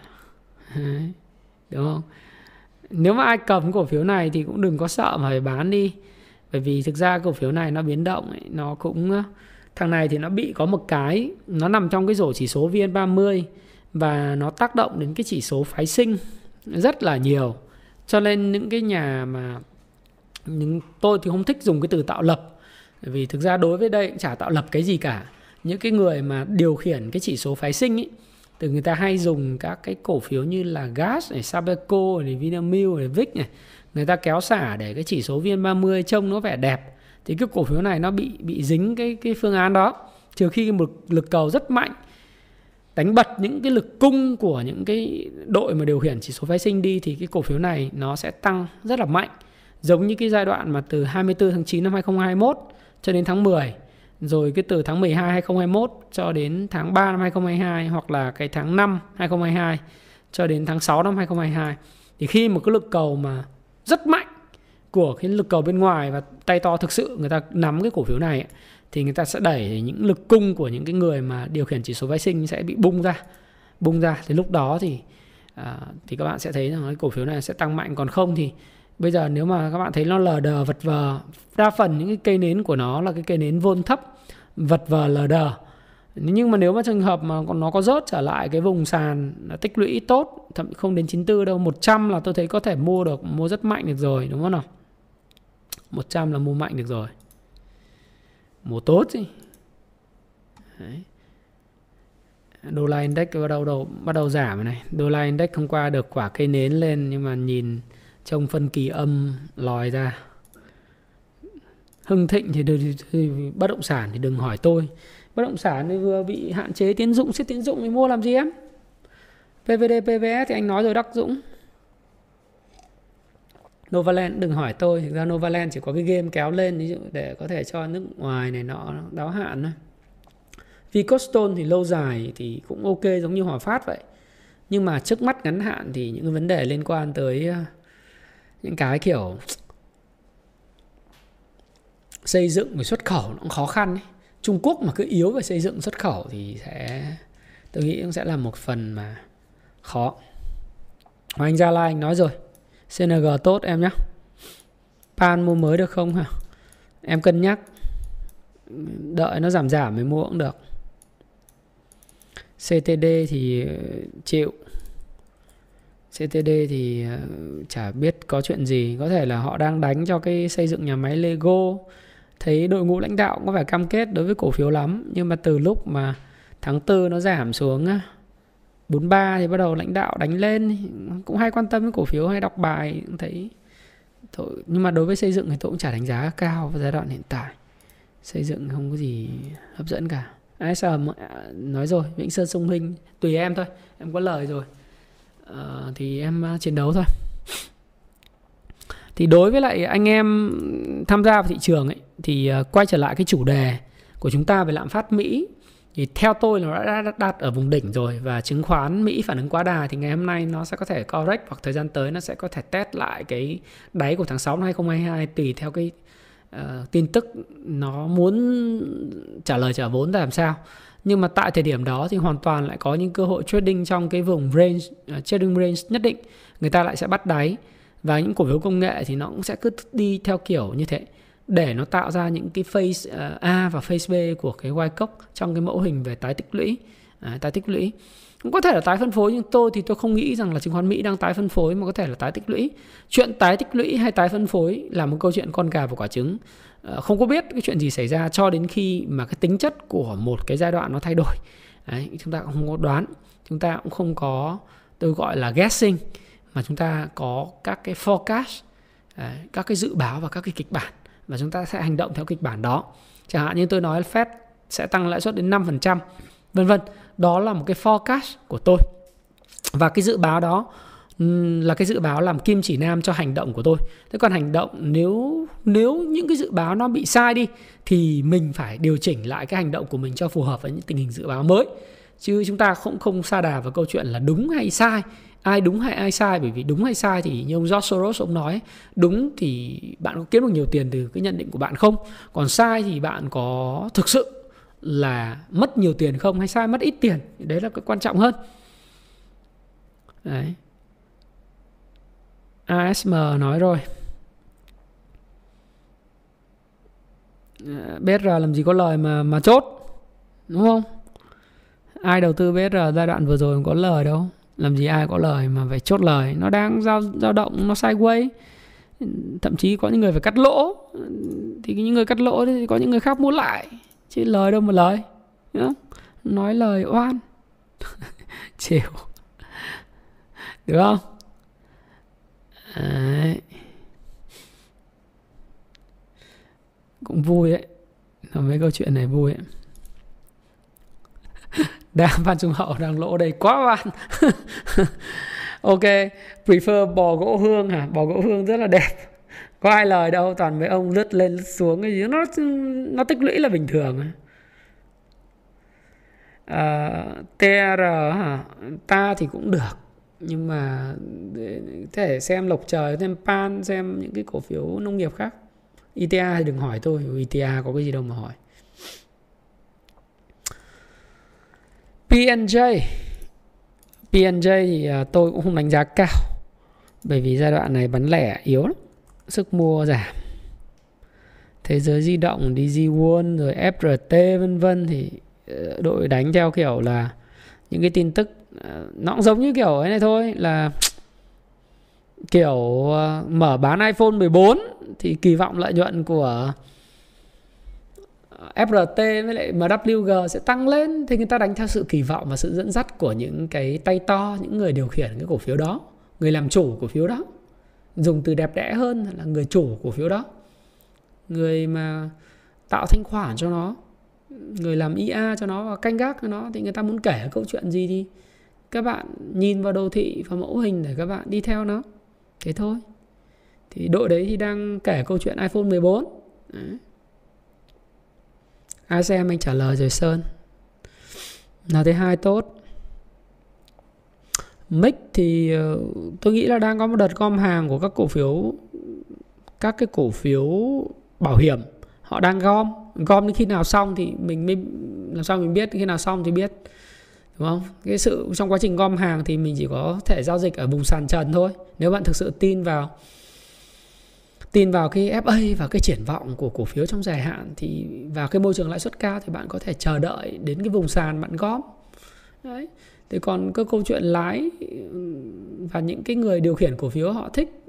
Đúng không? Nếu mà ai cầm cổ phiếu này thì cũng đừng có sợ mà phải bán đi bởi vì thực ra cổ phiếu này nó biến động ấy, nó cũng thằng này thì nó bị có một cái nó nằm trong cái rổ chỉ số VN30 và nó tác động đến cái chỉ số phái sinh rất là nhiều. Cho nên những cái nhà mà những tôi thì không thích dùng cái từ tạo lập. Bởi vì thực ra đối với đây cũng chả tạo lập cái gì cả. Những cái người mà điều khiển cái chỉ số phái sinh ấy từ người ta hay dùng các cái cổ phiếu như là gas này Sabeco này Vinamilk này Vic này người ta kéo xả để cái chỉ số VN30 trông nó vẻ đẹp. Thì cái cổ phiếu này nó bị bị dính cái cái phương án đó. Trừ khi một lực cầu rất mạnh, đánh bật những cái lực cung của những cái đội mà điều khiển chỉ số phái sinh đi, thì cái cổ phiếu này nó sẽ tăng rất là mạnh. Giống như cái giai đoạn mà từ 24 tháng 9 năm 2021 cho đến tháng 10 rồi cái từ tháng 12 2021 cho đến tháng 3 năm 2022 hoặc là cái tháng 5 2022 cho đến tháng 6 năm 2022 thì khi một cái lực cầu mà rất mạnh của cái lực cầu bên ngoài và tay to thực sự người ta nắm cái cổ phiếu này thì người ta sẽ đẩy những lực cung của những cái người mà điều khiển chỉ số phái sinh sẽ bị bung ra. Bung ra thì lúc đó thì à, thì các bạn sẽ thấy rằng cái cổ phiếu này sẽ tăng mạnh. Còn không thì bây giờ nếu mà các bạn thấy nó lờ đờ vật vờ đa phần những cái cây nến của nó là cái cây nến vôn thấp vật vờ lờ đờ nhưng mà nếu mà trường hợp mà nó có rớt trở lại cái vùng sàn tích lũy tốt thậm không đến 94 đâu 100 là tôi thấy có thể mua được mua rất mạnh được rồi đúng không nào? 100 là mua mạnh được rồi. Mua tốt chứ. Đấy. đô la index bắt đầu đầu bắt đầu giảm này. Đô la index hôm qua được quả cây nến lên nhưng mà nhìn trong phân kỳ âm lòi ra. Hưng thịnh thì, thì, thì bất động sản thì đừng hỏi tôi bất động sản thì vừa bị hạn chế tiến dụng siết tiến dụng thì mua làm gì em? PVD PVS thì anh nói rồi, đắc dũng. Novaland, đừng hỏi tôi. Thực ra Novaland chỉ có cái game kéo lên ví dụ để có thể cho nước ngoài này nọ đáo hạn thôi. Vicostone thì lâu dài thì cũng ok, giống như Hòa Phát vậy. Nhưng mà trước mắt ngắn hạn thì những cái vấn đề liên quan tới ờ, những cái kiểu xây dựng và xuất khẩu nó cũng khó khăn ấy. Trung Quốc mà cứ yếu về xây dựng xuất khẩu thì sẽ, tôi nghĩ cũng sẽ là một phần mà khó. Hoàng Anh Gia Lai, anh nói rồi. CNG tốt, em nhé Pan mua mới được không hả? Em cân nhắc. Đợi nó giảm giảm mới mua cũng được. CTD thì uh, chịu. CTD thì uh, chả biết có chuyện gì. Có thể là họ đang đánh cho cái xây dựng nhà máy Lego. Thấy đội ngũ lãnh đạo có vẻ cam kết đối với cổ phiếu lắm Nhưng mà từ lúc mà tháng 4 nó giảm xuống 43 thì bắt đầu lãnh đạo đánh lên cũng hay quan tâm đến cổ phiếu hay đọc bài cũng thấy thôi, nhưng mà đối với xây dựng thì tôi cũng chả đánh giá cao vào giai đoạn hiện tại. Xây dựng không có gì hấp dẫn cả. ASM à, nói rồi Vĩnh Sơn Sông Hinh tùy em thôi em có lời rồi. À, thì em à, chiến đấu thôi thì đối với lại anh em tham gia vào thị trường ấy thì ờ, quay trở lại cái chủ đề của chúng ta về lạm phát Mỹ thì theo tôi nó đã đạt ở vùng đỉnh rồi và chứng khoán Mỹ phản ứng quá đà thì ngày hôm nay nó sẽ có thể correct hoặc thời gian tới nó sẽ có thể test lại cái đáy của tháng 6 năm 2022 tùy theo cái uh, tin tức nó muốn trả lời trả vốn ra làm sao. Nhưng mà tại thời điểm đó thì hoàn toàn lại có những cơ hội trading trong cái vùng range uh, trading range nhất định người ta lại sẽ bắt đáy và những cổ phiếu công nghệ thì nó cũng sẽ cứ đi theo kiểu như thế. Để nó tạo ra những cái phase ờ, A và phase B của cái Y cốc trong cái mẫu hình về tái tích lũy. À, tái tích lũy. Cũng có thể là tái phân phối nhưng tôi thì tôi không nghĩ rằng là chứng khoán Mỹ đang tái phân phối mà có thể là tái tích lũy. Chuyện tái tích lũy hay tái phân phối là một câu chuyện con gà và quả trứng. À, không có biết cái chuyện gì xảy ra cho đến khi mà cái tính chất của một cái giai đoạn nó thay đổi. Đấy, chúng ta cũng không có đoán. Chúng ta cũng không có tôi gọi là guessing mà chúng ta có các cái forecast à, các cái dự báo và các cái kịch bản và chúng ta sẽ hành động theo kịch bản đó. Chẳng hạn như tôi nói Fed sẽ tăng lãi suất đến 5% vân vân. Đó là một cái forecast của tôi. Và cái dự báo đó là cái dự báo làm kim chỉ nam cho hành động của tôi. Thế còn hành động nếu nếu những cái dự báo nó bị sai đi, thì mình phải điều chỉnh lại cái hành động của mình cho phù hợp với những tình hình dự báo mới. Chứ chúng ta không không xa đà vào câu chuyện là đúng hay sai ai đúng hay ai sai, bởi vì đúng hay sai thì như ông George Soros ông nói, đúng thì bạn có kiếm được nhiều tiền từ cái nhận định của bạn không? Còn sai thì bạn có thực sự là mất nhiều tiền không hay sai mất ít tiền? Đấy là cái quan trọng hơn. Đấy. ASM nói rồi. Ờ, BR làm gì có lời mà mà chốt, đúng không? Ai đầu tư BR giai đoạn vừa rồi có lời đâu? Làm gì ai có lời mà phải chốt lời. Nó đang giao dao động, nó sideways. Thậm chí có những người phải cắt lỗ. Thì những người cắt lỗ thì có những người khác mua lại. Chứ lời đâu mà lời. Đúng nói lời oan. <laughs> Chịu. Được không? Đấy. cũng vui đấy mấy câu chuyện này vui ấy đang <laughs> Phan Trung Hậu đang lỗ đây quá bạn. <laughs> Ok prefer bò gỗ hương hả? Bò gỗ hương rất là đẹp. Có ai lời đâu toàn mấy ông lướt lên lướt xuống cái gì nó nó tích lũy là bình thường à, ờ, TR hả? Ta thì cũng được nhưng mà thể xem lộc trời xem pan xem những cái cổ phiếu nông nghiệp khác. ITA thì đừng hỏi tôi ITA có cái gì đâu mà hỏi. PNJ PNJ thì à, tôi cũng không đánh giá cao, bởi vì giai đoạn này bán lẻ yếu lắm, sức mua giảm. Thế giới di động DG World rồi FRT vân vân thì ờ, đội đánh theo kiểu là những cái tin tức ờ, nó cũng giống như kiểu ấy này thôi, là kiểu ờ, mở bán iPhone 14 thì kỳ vọng lợi nhuận của FRT với lại MWG sẽ tăng lên. Thì người ta đánh theo sự kỳ vọng và sự dẫn dắt của những cái tay to, những người điều khiển cái cổ phiếu đó, người làm chủ cổ phiếu đó. Dùng từ đẹp đẽ hơn là người chủ cổ phiếu đó. Người mà tạo thanh khoản cho nó, người làm IA cho nó và canh gác cho nó thì người ta muốn kể câu chuyện gì thì các bạn nhìn vào đồ thị và mẫu hình để các bạn đi theo nó. Thế thôi. Thì đội đấy thì đang kể câu chuyện iPhone 14 đấy ai xem anh trả lời rồi Sơn. Là thứ hai, tốt. Mic thì ờ, tôi nghĩ là đang có một đợt gom hàng của các cổ phiếu, các cái cổ phiếu bảo hiểm. Họ đang gom gom đến khi nào xong thì mình mới, làm sao mình biết, khi nào xong thì biết, đúng không? Cái sự, trong quá trình gom hàng thì mình chỉ có thể giao dịch ở vùng sàn trần thôi. Nếu bạn thực sự tin vào tin vào cái FA và cái triển vọng của cổ phiếu trong dài hạn thì vào cái môi trường lãi suất cao thì bạn có thể chờ đợi đến cái vùng sàn bạn góp đấy. Thế còn cái câu chuyện lái và những cái người điều khiển cổ phiếu họ thích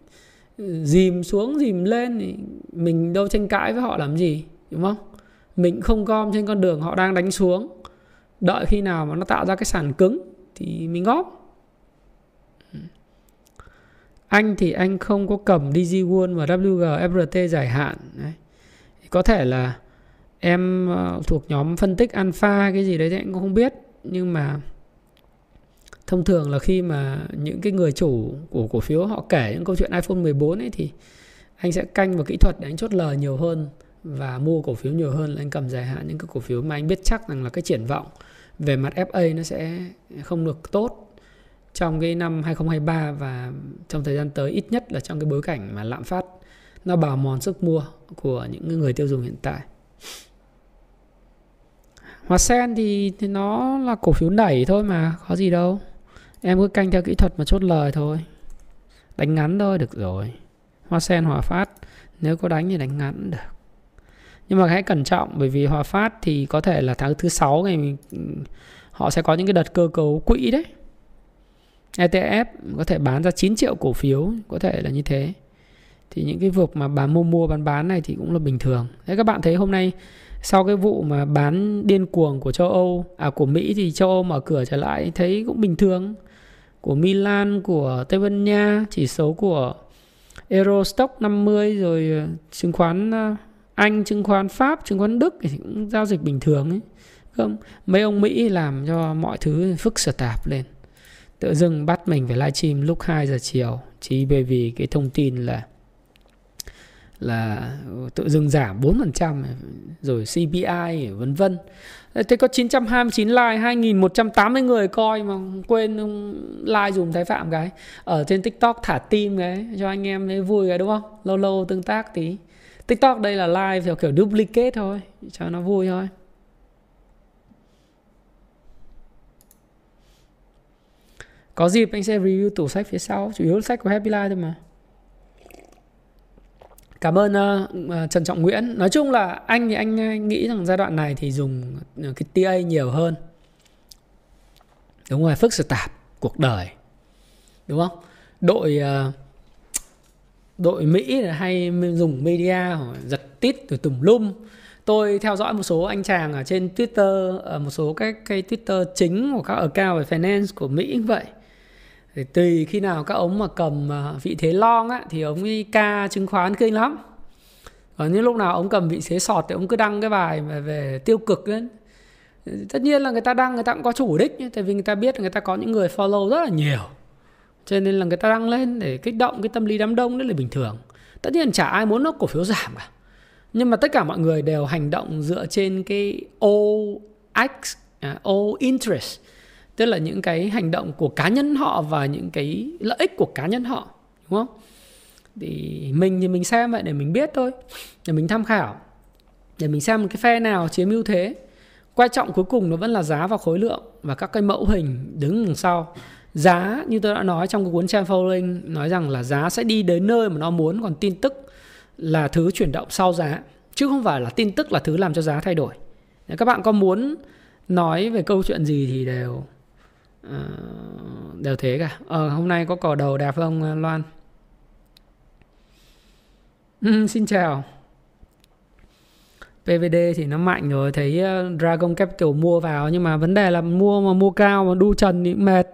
ừ, dìm xuống, dìm lên thì mình đâu tranh cãi với họ làm gì, đúng không? Mình không gom trên con đường họ đang đánh xuống. Đợi khi nào mà nó tạo ra cái sàn cứng thì mình góp anh thì anh không có cầm DG World và WG FRT dài hạn. Đấy. có thể là em ờ, thuộc nhóm phân tích alpha cái gì đấy thì anh cũng không biết. Nhưng mà thông thường là khi mà những cái người chủ của cổ phiếu họ kể những câu chuyện iPhone 14 ấy thì anh sẽ canh vào kỹ thuật để anh chốt lời nhiều hơn và mua cổ phiếu nhiều hơn là anh cầm dài hạn những cái cổ phiếu mà anh biết chắc rằng là cái triển vọng về mặt FA nó sẽ không được tốt trong cái năm 2023 và trong thời gian tới ít nhất là trong cái bối cảnh mà lạm phát nó bào mòn sức mua của những người tiêu dùng hiện tại. Hoa sen thì, thì nó là cổ phiếu đẩy thôi mà có gì đâu. Em cứ canh theo kỹ thuật mà chốt lời thôi. Đánh ngắn thôi được rồi. Hoa sen hòa phát nếu có đánh thì đánh ngắn được. Nhưng mà hãy cẩn trọng bởi vì hòa phát thì có thể là tháng thứ sáu ngày ừ, họ sẽ có những cái đợt cơ cấu quỹ đấy. ETF có thể bán ra 9 triệu cổ phiếu có thể là như thế thì những cái vực mà bán mua mua bán bán này thì cũng là bình thường thế các bạn thấy hôm nay sau cái vụ mà bán điên cuồng của châu Âu à của Mỹ thì châu Âu mở cửa trở lại thấy cũng bình thường của Milan, của Tây Ban Nha, chỉ số của Eurostock 50 rồi ờ, chứng khoán ờ, Anh, chứng khoán Pháp, chứng khoán Đức thì cũng giao dịch bình thường ấy. Không, mấy ông Mỹ làm cho mọi thứ phức sở tạp lên. Tự dưng bắt mình phải livestream lúc 2 giờ chiều, chỉ bởi vì cái thông tin là là tự dưng giảm 4% rồi CPI vân vân. Thế có 929 like 2180 người coi mà quên like dùm Thái Phạm cái ở trên TikTok thả tim cái, cho anh em thấy vui cái, đúng không? Lâu lâu tương tác tí. TikTok đây là live theo kiểu duplicate thôi, cho nó vui thôi. Có dịp anh sẽ review tủ sách phía sau, chủ yếu là sách của Happy Life thôi mà. Cảm ơn uh, Trần Trọng Nguyễn. Nói chung là anh thì anh nghĩ rằng giai đoạn này thì dùng ờ, cái TA nhiều hơn. Đúng rồi, phức sự tạp cuộc đời. Đúng không? Đội uh, đội Mỹ hay dùng media giật tít từ tùm lum. Tôi theo dõi một số anh chàng ở trên Twitter, ở một số cái cái Twitter chính của các account về finance của Mỹ cũng vậy thì tùy khi nào các ông mà cầm à, vị thế long á thì ông đi ca chứng khoán kinh lắm. Còn những lúc nào ông cầm vị thế sọt thì ông cứ đăng cái bài về, về tiêu cực ấy. tất nhiên là người ta đăng người ta cũng có chủ đích tại vì người ta biết người ta có những người follow rất là nhiều. Cho nên là người ta đăng lên để kích động cái tâm lý đám đông đấy là bình thường. Tất nhiên chả ai muốn nó cổ phiếu giảm cả. Nhưng mà tất cả mọi người đều hành động dựa trên cái O X, à, O interest tức là những cái hành động của cá nhân họ và những cái lợi ích của cá nhân họ, đúng không? Thì mình thì mình xem vậy để mình biết thôi, để mình tham khảo, để mình xem cái phe nào chiếm ưu thế. Quan trọng cuối cùng nó vẫn là giá và khối lượng và các cái mẫu hình đứng đằng sau. Giá, như tôi đã nói trong cái cuốn trend following nói rằng là giá sẽ đi đến nơi mà nó muốn, còn tin tức là thứ chuyển động sau giá, chứ không phải là tin tức là thứ làm cho giá thay đổi. Nếu các bạn có muốn nói về câu chuyện gì thì đều Ờ, đều thế cả. Ờ, hôm nay có cỏ đầu đẹp không Loan? Ừ, xin chào. PVD thì nó mạnh rồi thấy ờ, Dragon Capital mua vào nhưng mà vấn đề là mua mà mua cao mà đu trần thì mệt.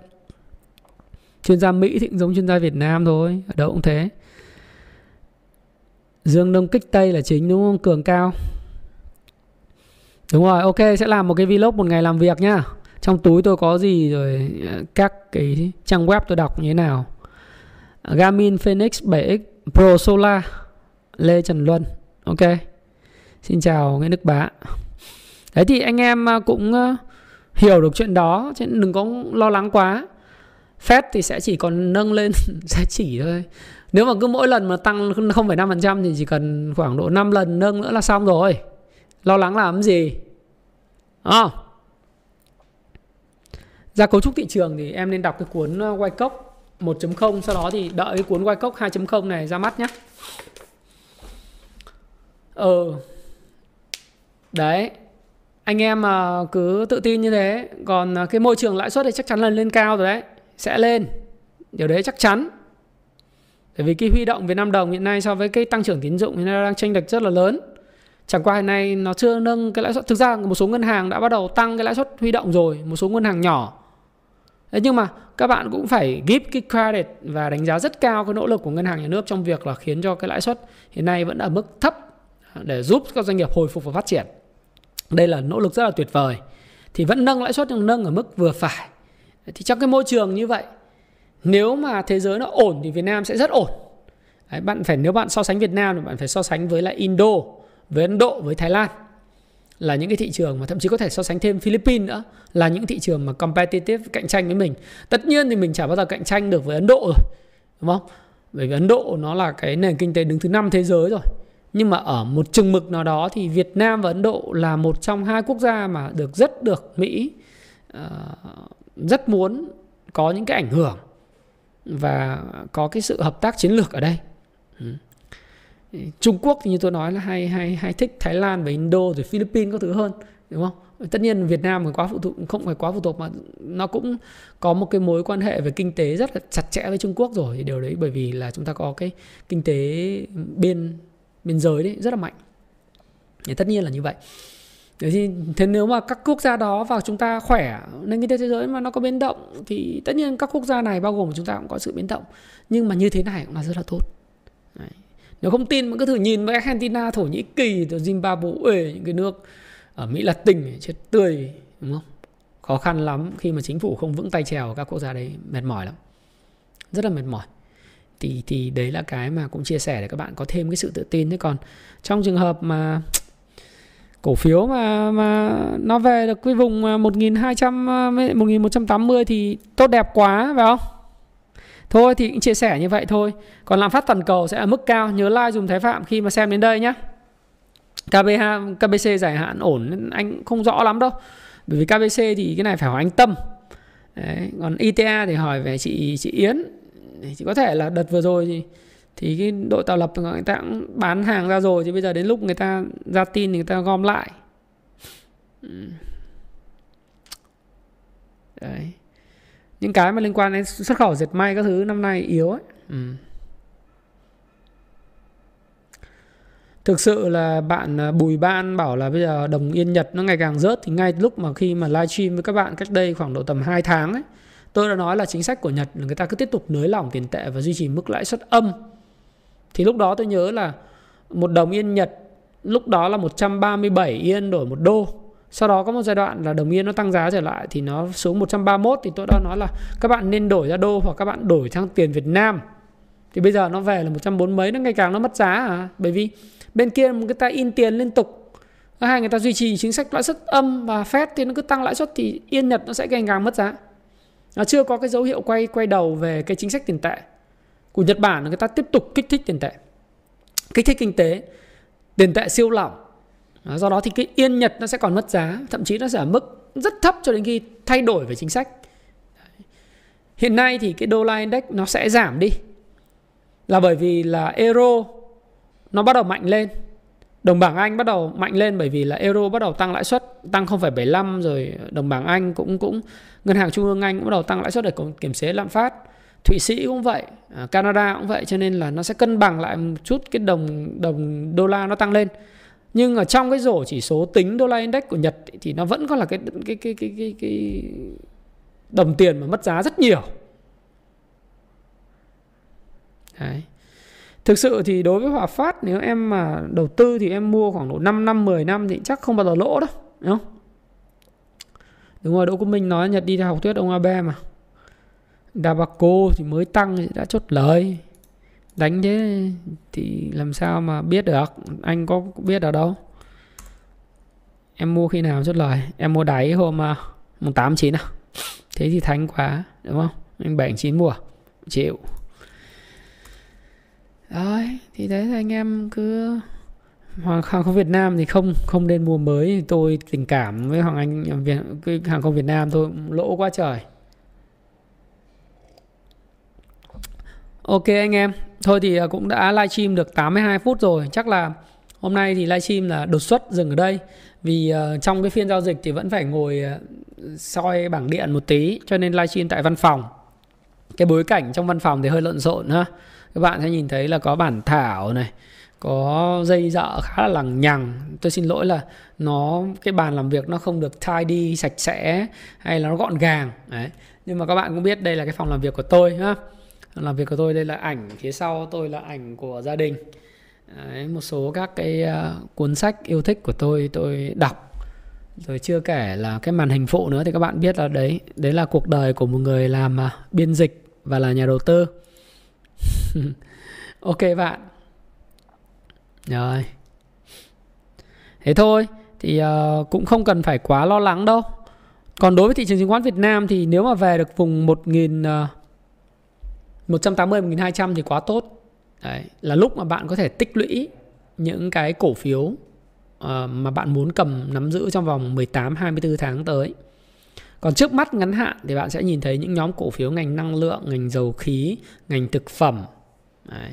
Chuyên gia Mỹ thì cũng giống chuyên gia Việt Nam thôi ở đâu cũng thế. Dương Đông kích Tây là chính đúng không? Cường cao. Đúng rồi ok sẽ làm một cái vlog một ngày làm việc nhá trong túi tôi có gì rồi ờ, các cái trang web tôi đọc như thế nào? Garmin Phoenix 7X Pro Solar Lê Trần Luân. Ok. Xin chào Nguyễn Đức Bá. Đấy thì anh em ờ, cũng ờ, hiểu được chuyện đó chứ đừng có lo lắng quá. Fed thì sẽ chỉ còn nâng lên <laughs> giá chỉ thôi. Nếu mà cứ mỗi lần mà tăng 0,5% thì chỉ cần khoảng độ 5 lần nâng nữa là xong rồi. Lo lắng làm gì? À. Ra cấu trúc thị trường thì em nên đọc cái cuốn ờ, Wyckoff 1.0 Sau đó thì đợi cái cuốn Wyckoff 2.0 này ra mắt nhé Ờ đấy, anh em mà cứ tự tin như thế. Còn ờ, cái môi trường lãi suất thì chắc chắn là lên cao rồi đấy, sẽ lên. Điều đấy chắc chắn. Bởi vì cái huy động Việt Nam đồng hiện nay so với cái tăng trưởng tín dụng hiện nay đang tranh lệch rất là lớn. Chẳng qua hiện nay nó chưa nâng cái lãi suất, thực ra một số ngân hàng đã bắt đầu tăng cái lãi suất huy động rồi, một số ngân hàng nhỏ. Thế nhưng mà các bạn cũng phải give cái credit và đánh giá rất cao cái nỗ lực của ngân hàng nhà nước trong việc là khiến cho cái lãi suất hiện nay vẫn ở mức thấp để giúp các doanh nghiệp hồi phục và phát triển. Đây là nỗ lực rất là tuyệt vời. Thì vẫn nâng lãi suất nhưng nâng ở mức vừa phải. Thì trong cái môi trường như vậy nếu mà thế giới nó ổn thì Việt Nam sẽ rất ổn. Đấy, bạn phải nếu bạn so sánh Việt Nam thì bạn phải so sánh với lại Indo với Ấn Độ với Thái Lan là những cái thị trường mà thậm chí có thể so sánh thêm Philippines nữa là những thị trường mà competitive cạnh tranh với mình tất nhiên thì mình chả bao giờ cạnh tranh được với Ấn Độ rồi đúng không bởi vì Ấn Độ nó là cái nền kinh tế đứng thứ năm thế giới rồi nhưng mà ở một chừng mực nào đó thì Việt Nam và Ấn Độ là một trong hai quốc gia mà được rất được Mỹ uh, rất muốn có những cái ảnh hưởng và có cái sự hợp tác chiến lược ở đây. Ừ. Trung Quốc thì như tôi nói là hay hay hay thích Thái Lan và Indo rồi Philippines có thứ hơn, đúng không? Tất nhiên Việt Nam quá phụ thuộc, không phải quá phụ thuộc mà nó cũng có một cái mối quan hệ về kinh tế rất là chặt chẽ với Trung Quốc rồi điều đấy bởi vì là chúng ta có cái kinh tế biên biên giới đấy rất là mạnh thì tất nhiên là như vậy thì, thế nếu mà các quốc gia đó vào chúng ta khỏe, nền kinh tế thế giới mà nó có biến động thì tất nhiên các quốc gia này bao gồm chúng ta cũng có sự biến động nhưng mà như thế này cũng là rất là tốt Đấy nếu không tin mình cứ thử nhìn với Argentina, Thổ Nhĩ Kỳ, rồi Zimbabwe những cái nước ở Mỹ Latin chết tươi, đúng không? Khó khăn lắm khi mà chính phủ không vững tay trèo các quốc gia đấy mệt mỏi lắm. Rất là mệt mỏi. Thì thì đấy là cái mà cũng chia sẻ để các bạn có thêm cái sự tự tin. Thế còn trong trường hợp mà <tsk> cổ phiếu mà mà nó về được cái vùng 1200 1180 à, thì tốt đẹp quá, phải không? Thôi thì cũng chia sẻ như vậy thôi. Còn lạm phát toàn cầu sẽ ở mức cao, nhớ like dùng Thái Phạm khi mà xem đến đây nhé. KBH, KBC dài hạn ổn anh không rõ lắm đâu. Bởi vì KBC thì cái này phải hỏi anh Tâm. Đấy, còn ITA thì hỏi về chị chị Yến chị chỉ có thể là đợt vừa rồi thì thì cái đội tạo lập người ta cũng bán hàng ra rồi chứ bây giờ đến lúc người ta ra tin thì người ta gom lại ừ. đấy những cái mà liên quan đến xuất khẩu dệt may các thứ năm nay yếu ấy ừ. thực sự là bạn à, Bùi Ban bảo là bây giờ đồng yên Nhật nó ngày càng rớt thì ngay lúc mà khi mà livestream với các bạn cách đây khoảng độ tầm 2 tháng ấy Tôi đã nói là chính sách của Nhật là người ta cứ tiếp tục nới lỏng tiền tệ và duy trì mức lãi suất âm. Thì lúc đó tôi nhớ là một đồng yên Nhật lúc đó là 137 yên đổi một đô. Sau đó có một giai đoạn là đồng yên nó tăng giá trở lại thì nó xuống 131 thì tôi đã nói là các bạn nên đổi ra đô hoặc các bạn đổi sang tiền Việt Nam. Thì bây giờ nó về là 140 mấy, nó ngày càng nó mất giá à. Bởi vì bên kia người ta in tiền liên tục. Hai người ta duy trì chính sách lãi suất âm và phép thì nó cứ tăng lãi suất thì yên Nhật nó sẽ ngày càng mất giá. Nó chưa có cái dấu hiệu quay quay đầu về cái chính sách tiền tệ. Của Nhật Bản người ta tiếp tục kích thích tiền tệ. Kích thích kinh tế, tiền tệ siêu lỏng do đó thì cái yên Nhật nó sẽ còn mất giá thậm chí nó sẽ ở mức rất thấp cho đến khi thay đổi về chính sách. Hiện nay thì cái đô la index nó sẽ giảm đi là bởi vì là euro nó bắt đầu mạnh lên. Đồng bảng Anh bắt đầu mạnh lên bởi vì là euro bắt đầu tăng lãi suất tăng 0,75 rồi đồng bảng Anh cũng cũng ngân hàng trung ương Anh cũng bắt đầu tăng lãi suất để kiểm chế lạm phát. Thụy Sĩ cũng vậy à, Canada cũng vậy cho nên là nó sẽ cân bằng lại một chút cái đồng đồng đô la nó tăng lên nhưng ở trong cái rổ chỉ số tính đô la index của Nhật thì nó vẫn có là cái cái cái cái cái, cái đồng tiền mà mất giá rất nhiều Đấy. Thực sự thì đối với Hòa Phát nếu em mà đầu tư thì em mua khoảng độ 5 năm 10 năm thì chắc không bao giờ lỗ đâu, đúng không? Đúng rồi, Đỗ Quốc Minh nói Nhật đi theo học thuyết ông Abe mà. Dabaco thì mới tăng thì đã chốt lời. Đánh thế thì làm sao mà biết được, anh có biết ở đâu. Em mua khi nào chốt lời? Em mua đáy hôm à, mùng 8 9 à? Thế thì thánh quá, đúng không? Anh 7 9 mua. Chịu đấy thì đấy là anh em cứ hàng không Việt Nam thì không không nên mua mới tôi tình cảm với Hoàng Anh Việt cái hàng không Việt Nam tôi lỗ quá trời Ok anh em Thôi thì à, cũng đã livestream được 82 phút rồi. Chắc là hôm nay thì livestream là đột xuất dừng ở đây. Vì uh, trong cái phiên giao dịch thì vẫn phải ngồi uh, soi bảng điện một tí Cho nên livestream tại văn phòng. Cái bối cảnh trong văn phòng thì hơi lộn xộn ha. Các bạn sẽ nhìn thấy là có bản thảo này có dây dợ khá là lằng nhằng. Tôi xin lỗi là nó cái bàn làm việc nó không được tidy sạch sẽ hay là nó gọn gàng. Đấy. Nhưng mà các bạn cũng biết đây là cái phòng làm việc của tôi ha làm việc của tôi đây là ảnh phía sau tôi là ảnh của gia đình. Đấy, một số các cái uh, cuốn sách yêu thích của tôi tôi đọc. Rồi chưa kể là cái màn hình phụ nữa thì các bạn biết là đấy đấy là cuộc đời của một người làm uh, biên dịch và là nhà đầu tư. <laughs> Ok bạn. Rồi. Thế thôi thì uh, cũng không cần phải quá lo lắng đâu. Còn đối với thị trường chứng khoán Việt Nam thì nếu mà về được vùng 1000 uh, 180 1200 thì quá tốt. Đấy, là lúc mà bạn có thể tích lũy những cái cổ phiếu uh, mà bạn muốn cầm nắm giữ trong vòng 18 24 tháng tới. Còn trước mắt ngắn hạn thì bạn sẽ nhìn thấy những nhóm cổ phiếu ngành năng lượng, ngành dầu khí, ngành thực phẩm Đấy.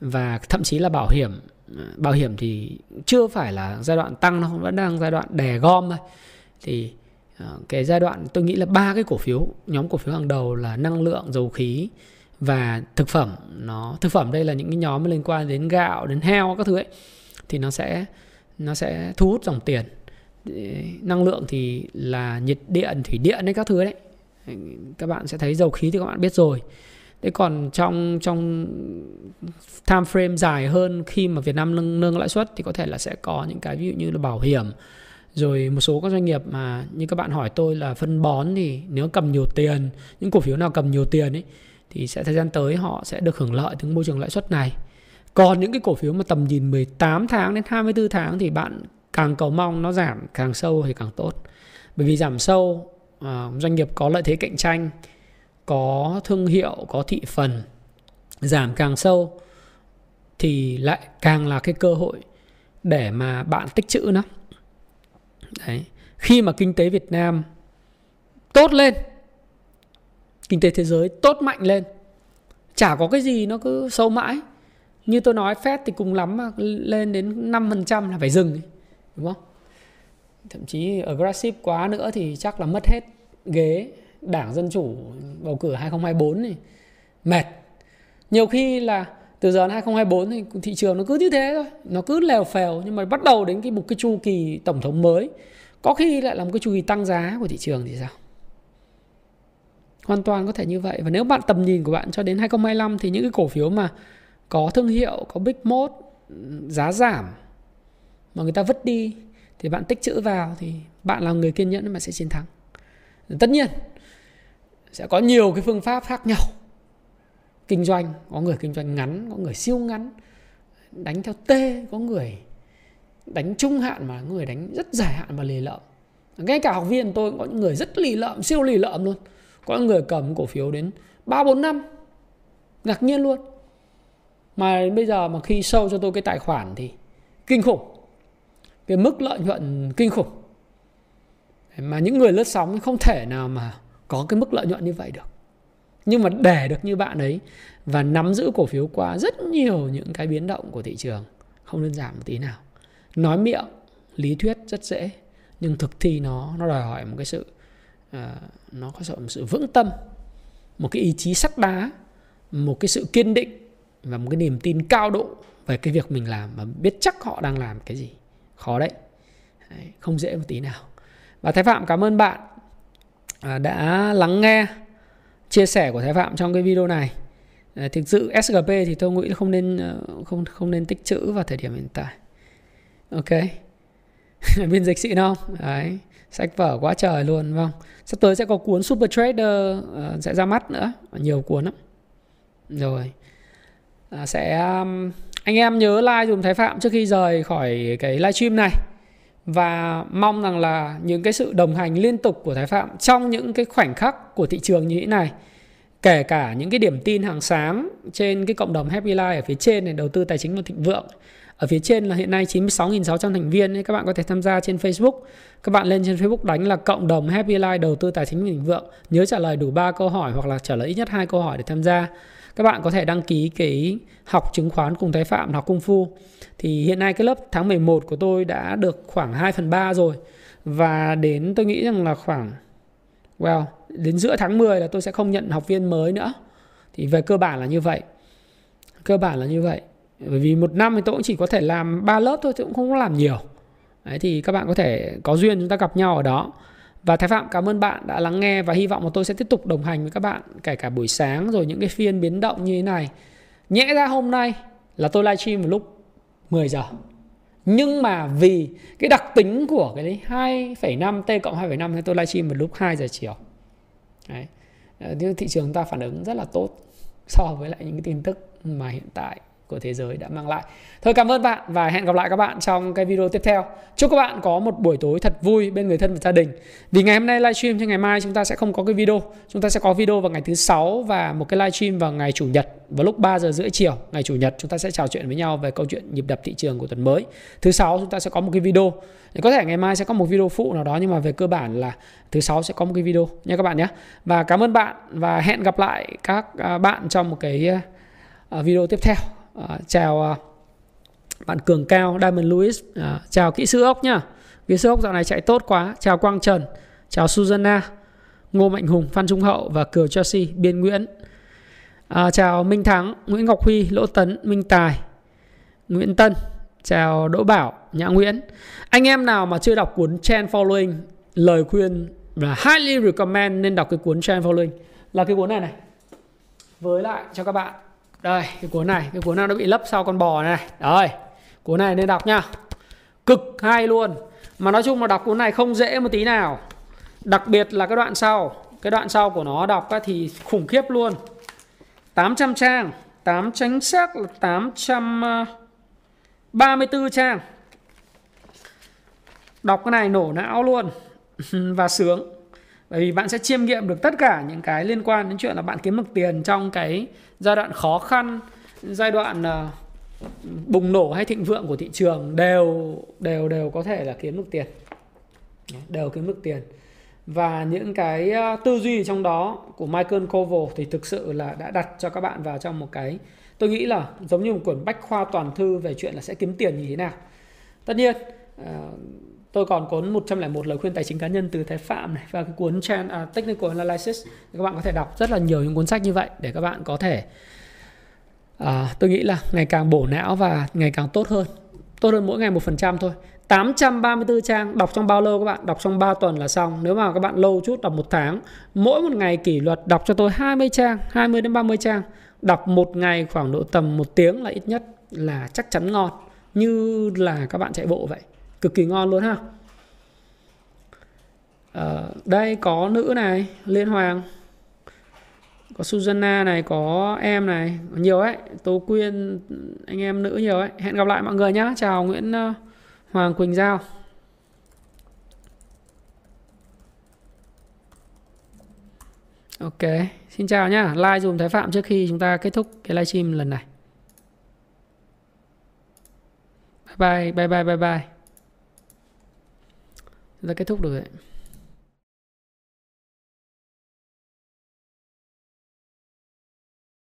và thậm chí là bảo hiểm. Ờ, bảo hiểm thì chưa phải là giai đoạn tăng nó vẫn đang giai đoạn đè gom thôi. Thì uh, cái giai đoạn tôi nghĩ là ba cái cổ phiếu, nhóm cổ phiếu hàng đầu là năng lượng, dầu khí và thực phẩm. Nó thực phẩm đây là những cái nhóm liên quan đến gạo, đến heo các thứ ấy thì nó sẽ nó sẽ thu hút dòng tiền. Năng lượng thì là nhiệt điện thủy điện đấy các thứ đấy. Các bạn sẽ thấy dầu khí thì các bạn biết rồi. Thế còn trong trong time frame dài hơn khi mà Việt Nam nâng nâng lãi suất thì có thể là sẽ có những cái ví dụ như là bảo hiểm. Rồi một số các doanh nghiệp mà như các bạn hỏi tôi là phân bón thì nếu cầm nhiều tiền những cổ phiếu nào cầm nhiều tiền ấy thì sẽ, thời gian tới họ sẽ được hưởng lợi từ môi trường lãi suất này. Còn những cái cổ phiếu mà tầm nhìn 18 tháng đến 24 tháng thì bạn càng cầu mong nó giảm càng sâu thì càng tốt. Bởi vì giảm sâu à, doanh nghiệp có lợi thế cạnh tranh, có thương hiệu, có thị phần giảm càng sâu thì lại càng là cái cơ hội để mà bạn tích trữ nó. Đấy. Khi mà kinh tế Việt Nam tốt lên kinh tế thế giới tốt mạnh lên. Chả có cái gì nó cứ sâu mãi. Như tôi nói, Fed thì cùng lắm mà, lên đến 5% là phải dừng đúng không? Thậm chí aggressive quá nữa thì chắc là mất hết ghế đảng dân chủ bầu cử 2024 này. Mệt. Nhiều khi là từ giờ đến 2024 thì thị trường nó cứ như thế thôi. Nó cứ lèo phèo, nhưng mà bắt đầu đến cái một cái chu kỳ tổng thống mới. Có khi lại là một cái chu kỳ tăng giá của thị trường thì sao? Hoàn toàn có thể như vậy. Và nếu bạn tầm nhìn của bạn cho đến 2025 thì những cái cổ phiếu mà có thương hiệu, có big mode giá giảm mà người ta vứt đi thì bạn tích chữ vào thì bạn là người kiên nhẫn mà sẽ chiến thắng. Tất nhiên, sẽ có nhiều cái phương pháp khác nhau. Kinh doanh, có người kinh doanh ngắn, có người siêu ngắn, đánh theo t, có người đánh trung hạn mà người đánh rất dài hạn và lì lợm. Ngay cả học viên tôi có những người rất lì lợm, siêu lì lợm luôn có người cầm cổ phiếu đến ba, bốn, năm. Ngạc nhiên luôn. Mà bây giờ mà khi sâu cho tôi cái tài khoản thì kinh khủng. Cái mức lợi nhuận kinh khủng. Mà những người lướt sóng không thể nào mà có cái mức lợi nhuận như vậy được. Nhưng mà để được như bạn ấy và nắm giữ cổ phiếu qua rất nhiều những cái biến động của thị trường, không đơn giản một tí nào. Nói miệng, lý thuyết rất dễ, nhưng thực thi nó nó đòi hỏi một cái sự Ờ, nó có sự một sự vững tâm một cái ý chí sắt đá một cái sự kiên định và một cái niềm tin cao độ về cái việc mình làm và biết chắc họ đang làm cái gì. Khó đấy, đấy không dễ một tí nào. Và thái phạm cảm ơn bạn à, đã lắng nghe chia sẻ của thái phạm trong cái video này. Ờ, thực sự sgp thì tôi nghĩ không nên ờ, không không nên tích trữ vào thời điểm hiện tại. Ok. <laughs> Biên dịch xịn không? Đấy sách vở quá trời luôn vâng. Sắp tới sẽ có cuốn super trader uh, sẽ ra mắt nữa. Nhiều cuốn lắm. Rồi. À, sẽ um, anh em nhớ like dùm thái phạm trước khi rời khỏi cái livestream này. Và mong rằng là những cái sự đồng hành liên tục của thái phạm trong những cái khoảnh khắc của thị trường như thế này kể cả những cái điểm tin hàng sáng trên cái cộng đồng Happy Life ở phía trên này đầu tư tài chính và thịnh vượng ở phía trên là hiện nay 96.600 thành viên các bạn có thể tham gia trên Facebook. Các bạn lên trên Facebook đánh là cộng đồng Happy Life đầu tư tài chính bình thịnh vượng. Nhớ trả lời đủ 3 câu hỏi hoặc là trả lời ít nhất hai câu hỏi để tham gia. Các bạn có thể đăng ký cái học chứng khoán cùng Thái Phạm, học Cung Phu. Thì hiện nay cái lớp tháng 11 của tôi đã được khoảng 2 phần 3 rồi. Và đến tôi nghĩ rằng là khoảng, well, đến giữa tháng 10 là tôi sẽ không nhận học viên mới nữa. Thì về cơ bản là như vậy. Cơ bản là như vậy bởi vì một năm thì tôi cũng chỉ có thể làm ba lớp thôi tôi cũng không làm nhiều Đấy, thì các bạn có thể có duyên chúng ta gặp nhau ở đó và Thái Phạm cảm ơn bạn đã lắng nghe và hy vọng là tôi sẽ tiếp tục đồng hành với các bạn kể cả buổi sáng rồi những cái phiên biến động như thế này. Nhẽ ra hôm nay là tôi livestream vào lúc 10 giờ. Nhưng mà vì cái đặc tính của cái đấy 2,5 T cộng 2,5 thì tôi livestream vào lúc 2 giờ chiều. Đấy. Ờ, thị trường ta phản ứng rất là tốt so với lại những cái tin tức mà hiện tại của thế giới đã mang lại. Thôi, cảm ơn bạn và hẹn gặp lại các bạn trong cái video tiếp theo. Chúc các bạn có một buổi tối thật vui bên người thân và gia đình. Vì ngày hôm nay livestream cho ngày mai chúng ta sẽ không có cái video. Chúng ta sẽ có video vào ngày thứ sáu và một cái livestream vào ngày chủ nhật vào lúc 3 giờ rưỡi chiều, ngày chủ nhật, chúng ta sẽ trò chuyện với nhau về câu chuyện nhịp đập thị trường của tuần mới. Thứ sáu chúng ta sẽ có một cái video. Có thể ngày mai sẽ có một video phụ nào đó, nhưng mà về cơ bản là thứ sáu sẽ có một cái video nha các bạn nhé. Và cảm ơn bạn và hẹn gặp lại các à, bạn trong một cái à, video tiếp theo. À, chào ờ, bạn Cường Cao, Diamond Louis, à, ờ, chào kỹ sư ốc nhá. Kỹ sư ốc dạo này chạy tốt quá. Chào Quang Trần, chào Susanna, Ngô Mạnh Hùng, Phan Trung Hậu và Kiều Chelsea, Biên Nguyễn. À, chào Minh Thắng, Nguyễn Ngọc Huy, Lỗ Tấn, Minh Tài, Nguyễn Tân, chào Đỗ Bảo, Nhã Nguyễn. Anh em nào mà chưa đọc cuốn Trend Following, lời khuyên là highly recommend nên đọc cái cuốn Trend Following là cái cuốn này này. Với lại cho các bạn đây, cái cuốn này, cái cuốn nào nó bị lấp sau con bò này đây, cuốn này nên đọc nha. Cực hay luôn. Mà nói chung là đọc cuốn này không dễ một tí nào. Đặc biệt là cái đoạn sau. Cái đoạn sau của nó đọc thì khủng khiếp luôn. 800 trang 8 chính xác là 834 ờ, trang. Đọc cái này nổ não luôn. <laughs> Và sướng. Bởi vì bạn sẽ chiêm nghiệm được tất cả những cái liên quan đến chuyện là bạn kiếm được tiền trong cái giai đoạn khó khăn giai đoạn uh, bùng nổ hay thịnh vượng của thị trường đều đều đều có thể là kiếm được tiền. Đều kiếm được tiền. Và những cái uh, tư duy trong đó của Michael Koval thì thực sự là đã đặt cho các bạn vào trong một cái tôi nghĩ là giống như một quyển bách khoa toàn thư về chuyện là sẽ kiếm tiền như thế nào. Tất nhiên uh, tôi còn có 101 lời khuyên tài chính cá nhân từ Thái Phạm này và cái cuốn Trend uh, à, Technical Analysis các bạn có thể đọc rất là nhiều những cuốn sách như vậy để các bạn có thể uh, tôi nghĩ là ngày càng bổ não và ngày càng tốt hơn. Tốt hơn mỗi ngày một phần trăm thôi. 834 trang đọc trong bao lâu các bạn? Đọc trong 3 tuần là xong. Nếu mà các bạn lâu chút đọc một tháng mỗi một ngày kỷ luật đọc cho tôi 20 trang 20 đến 30 trang. Đọc một ngày khoảng độ tầm một tiếng là ít nhất là chắc chắn ngon như là các bạn chạy bộ vậy cực kỳ ngon luôn ha à, đây có nữ này liên hoàng có Susanna này có em này nhiều ấy Tố Quyên anh em nữ nhiều ấy hẹn gặp lại mọi người nhé chào Nguyễn ờ, Hoàng Quỳnh Giao Ok, xin chào nhá. Like dùm Thái Phạm trước khi chúng ta kết thúc cái livestream lần này. Bye bye, bye bye, bye bye. Chúng ta kết thúc được đấy.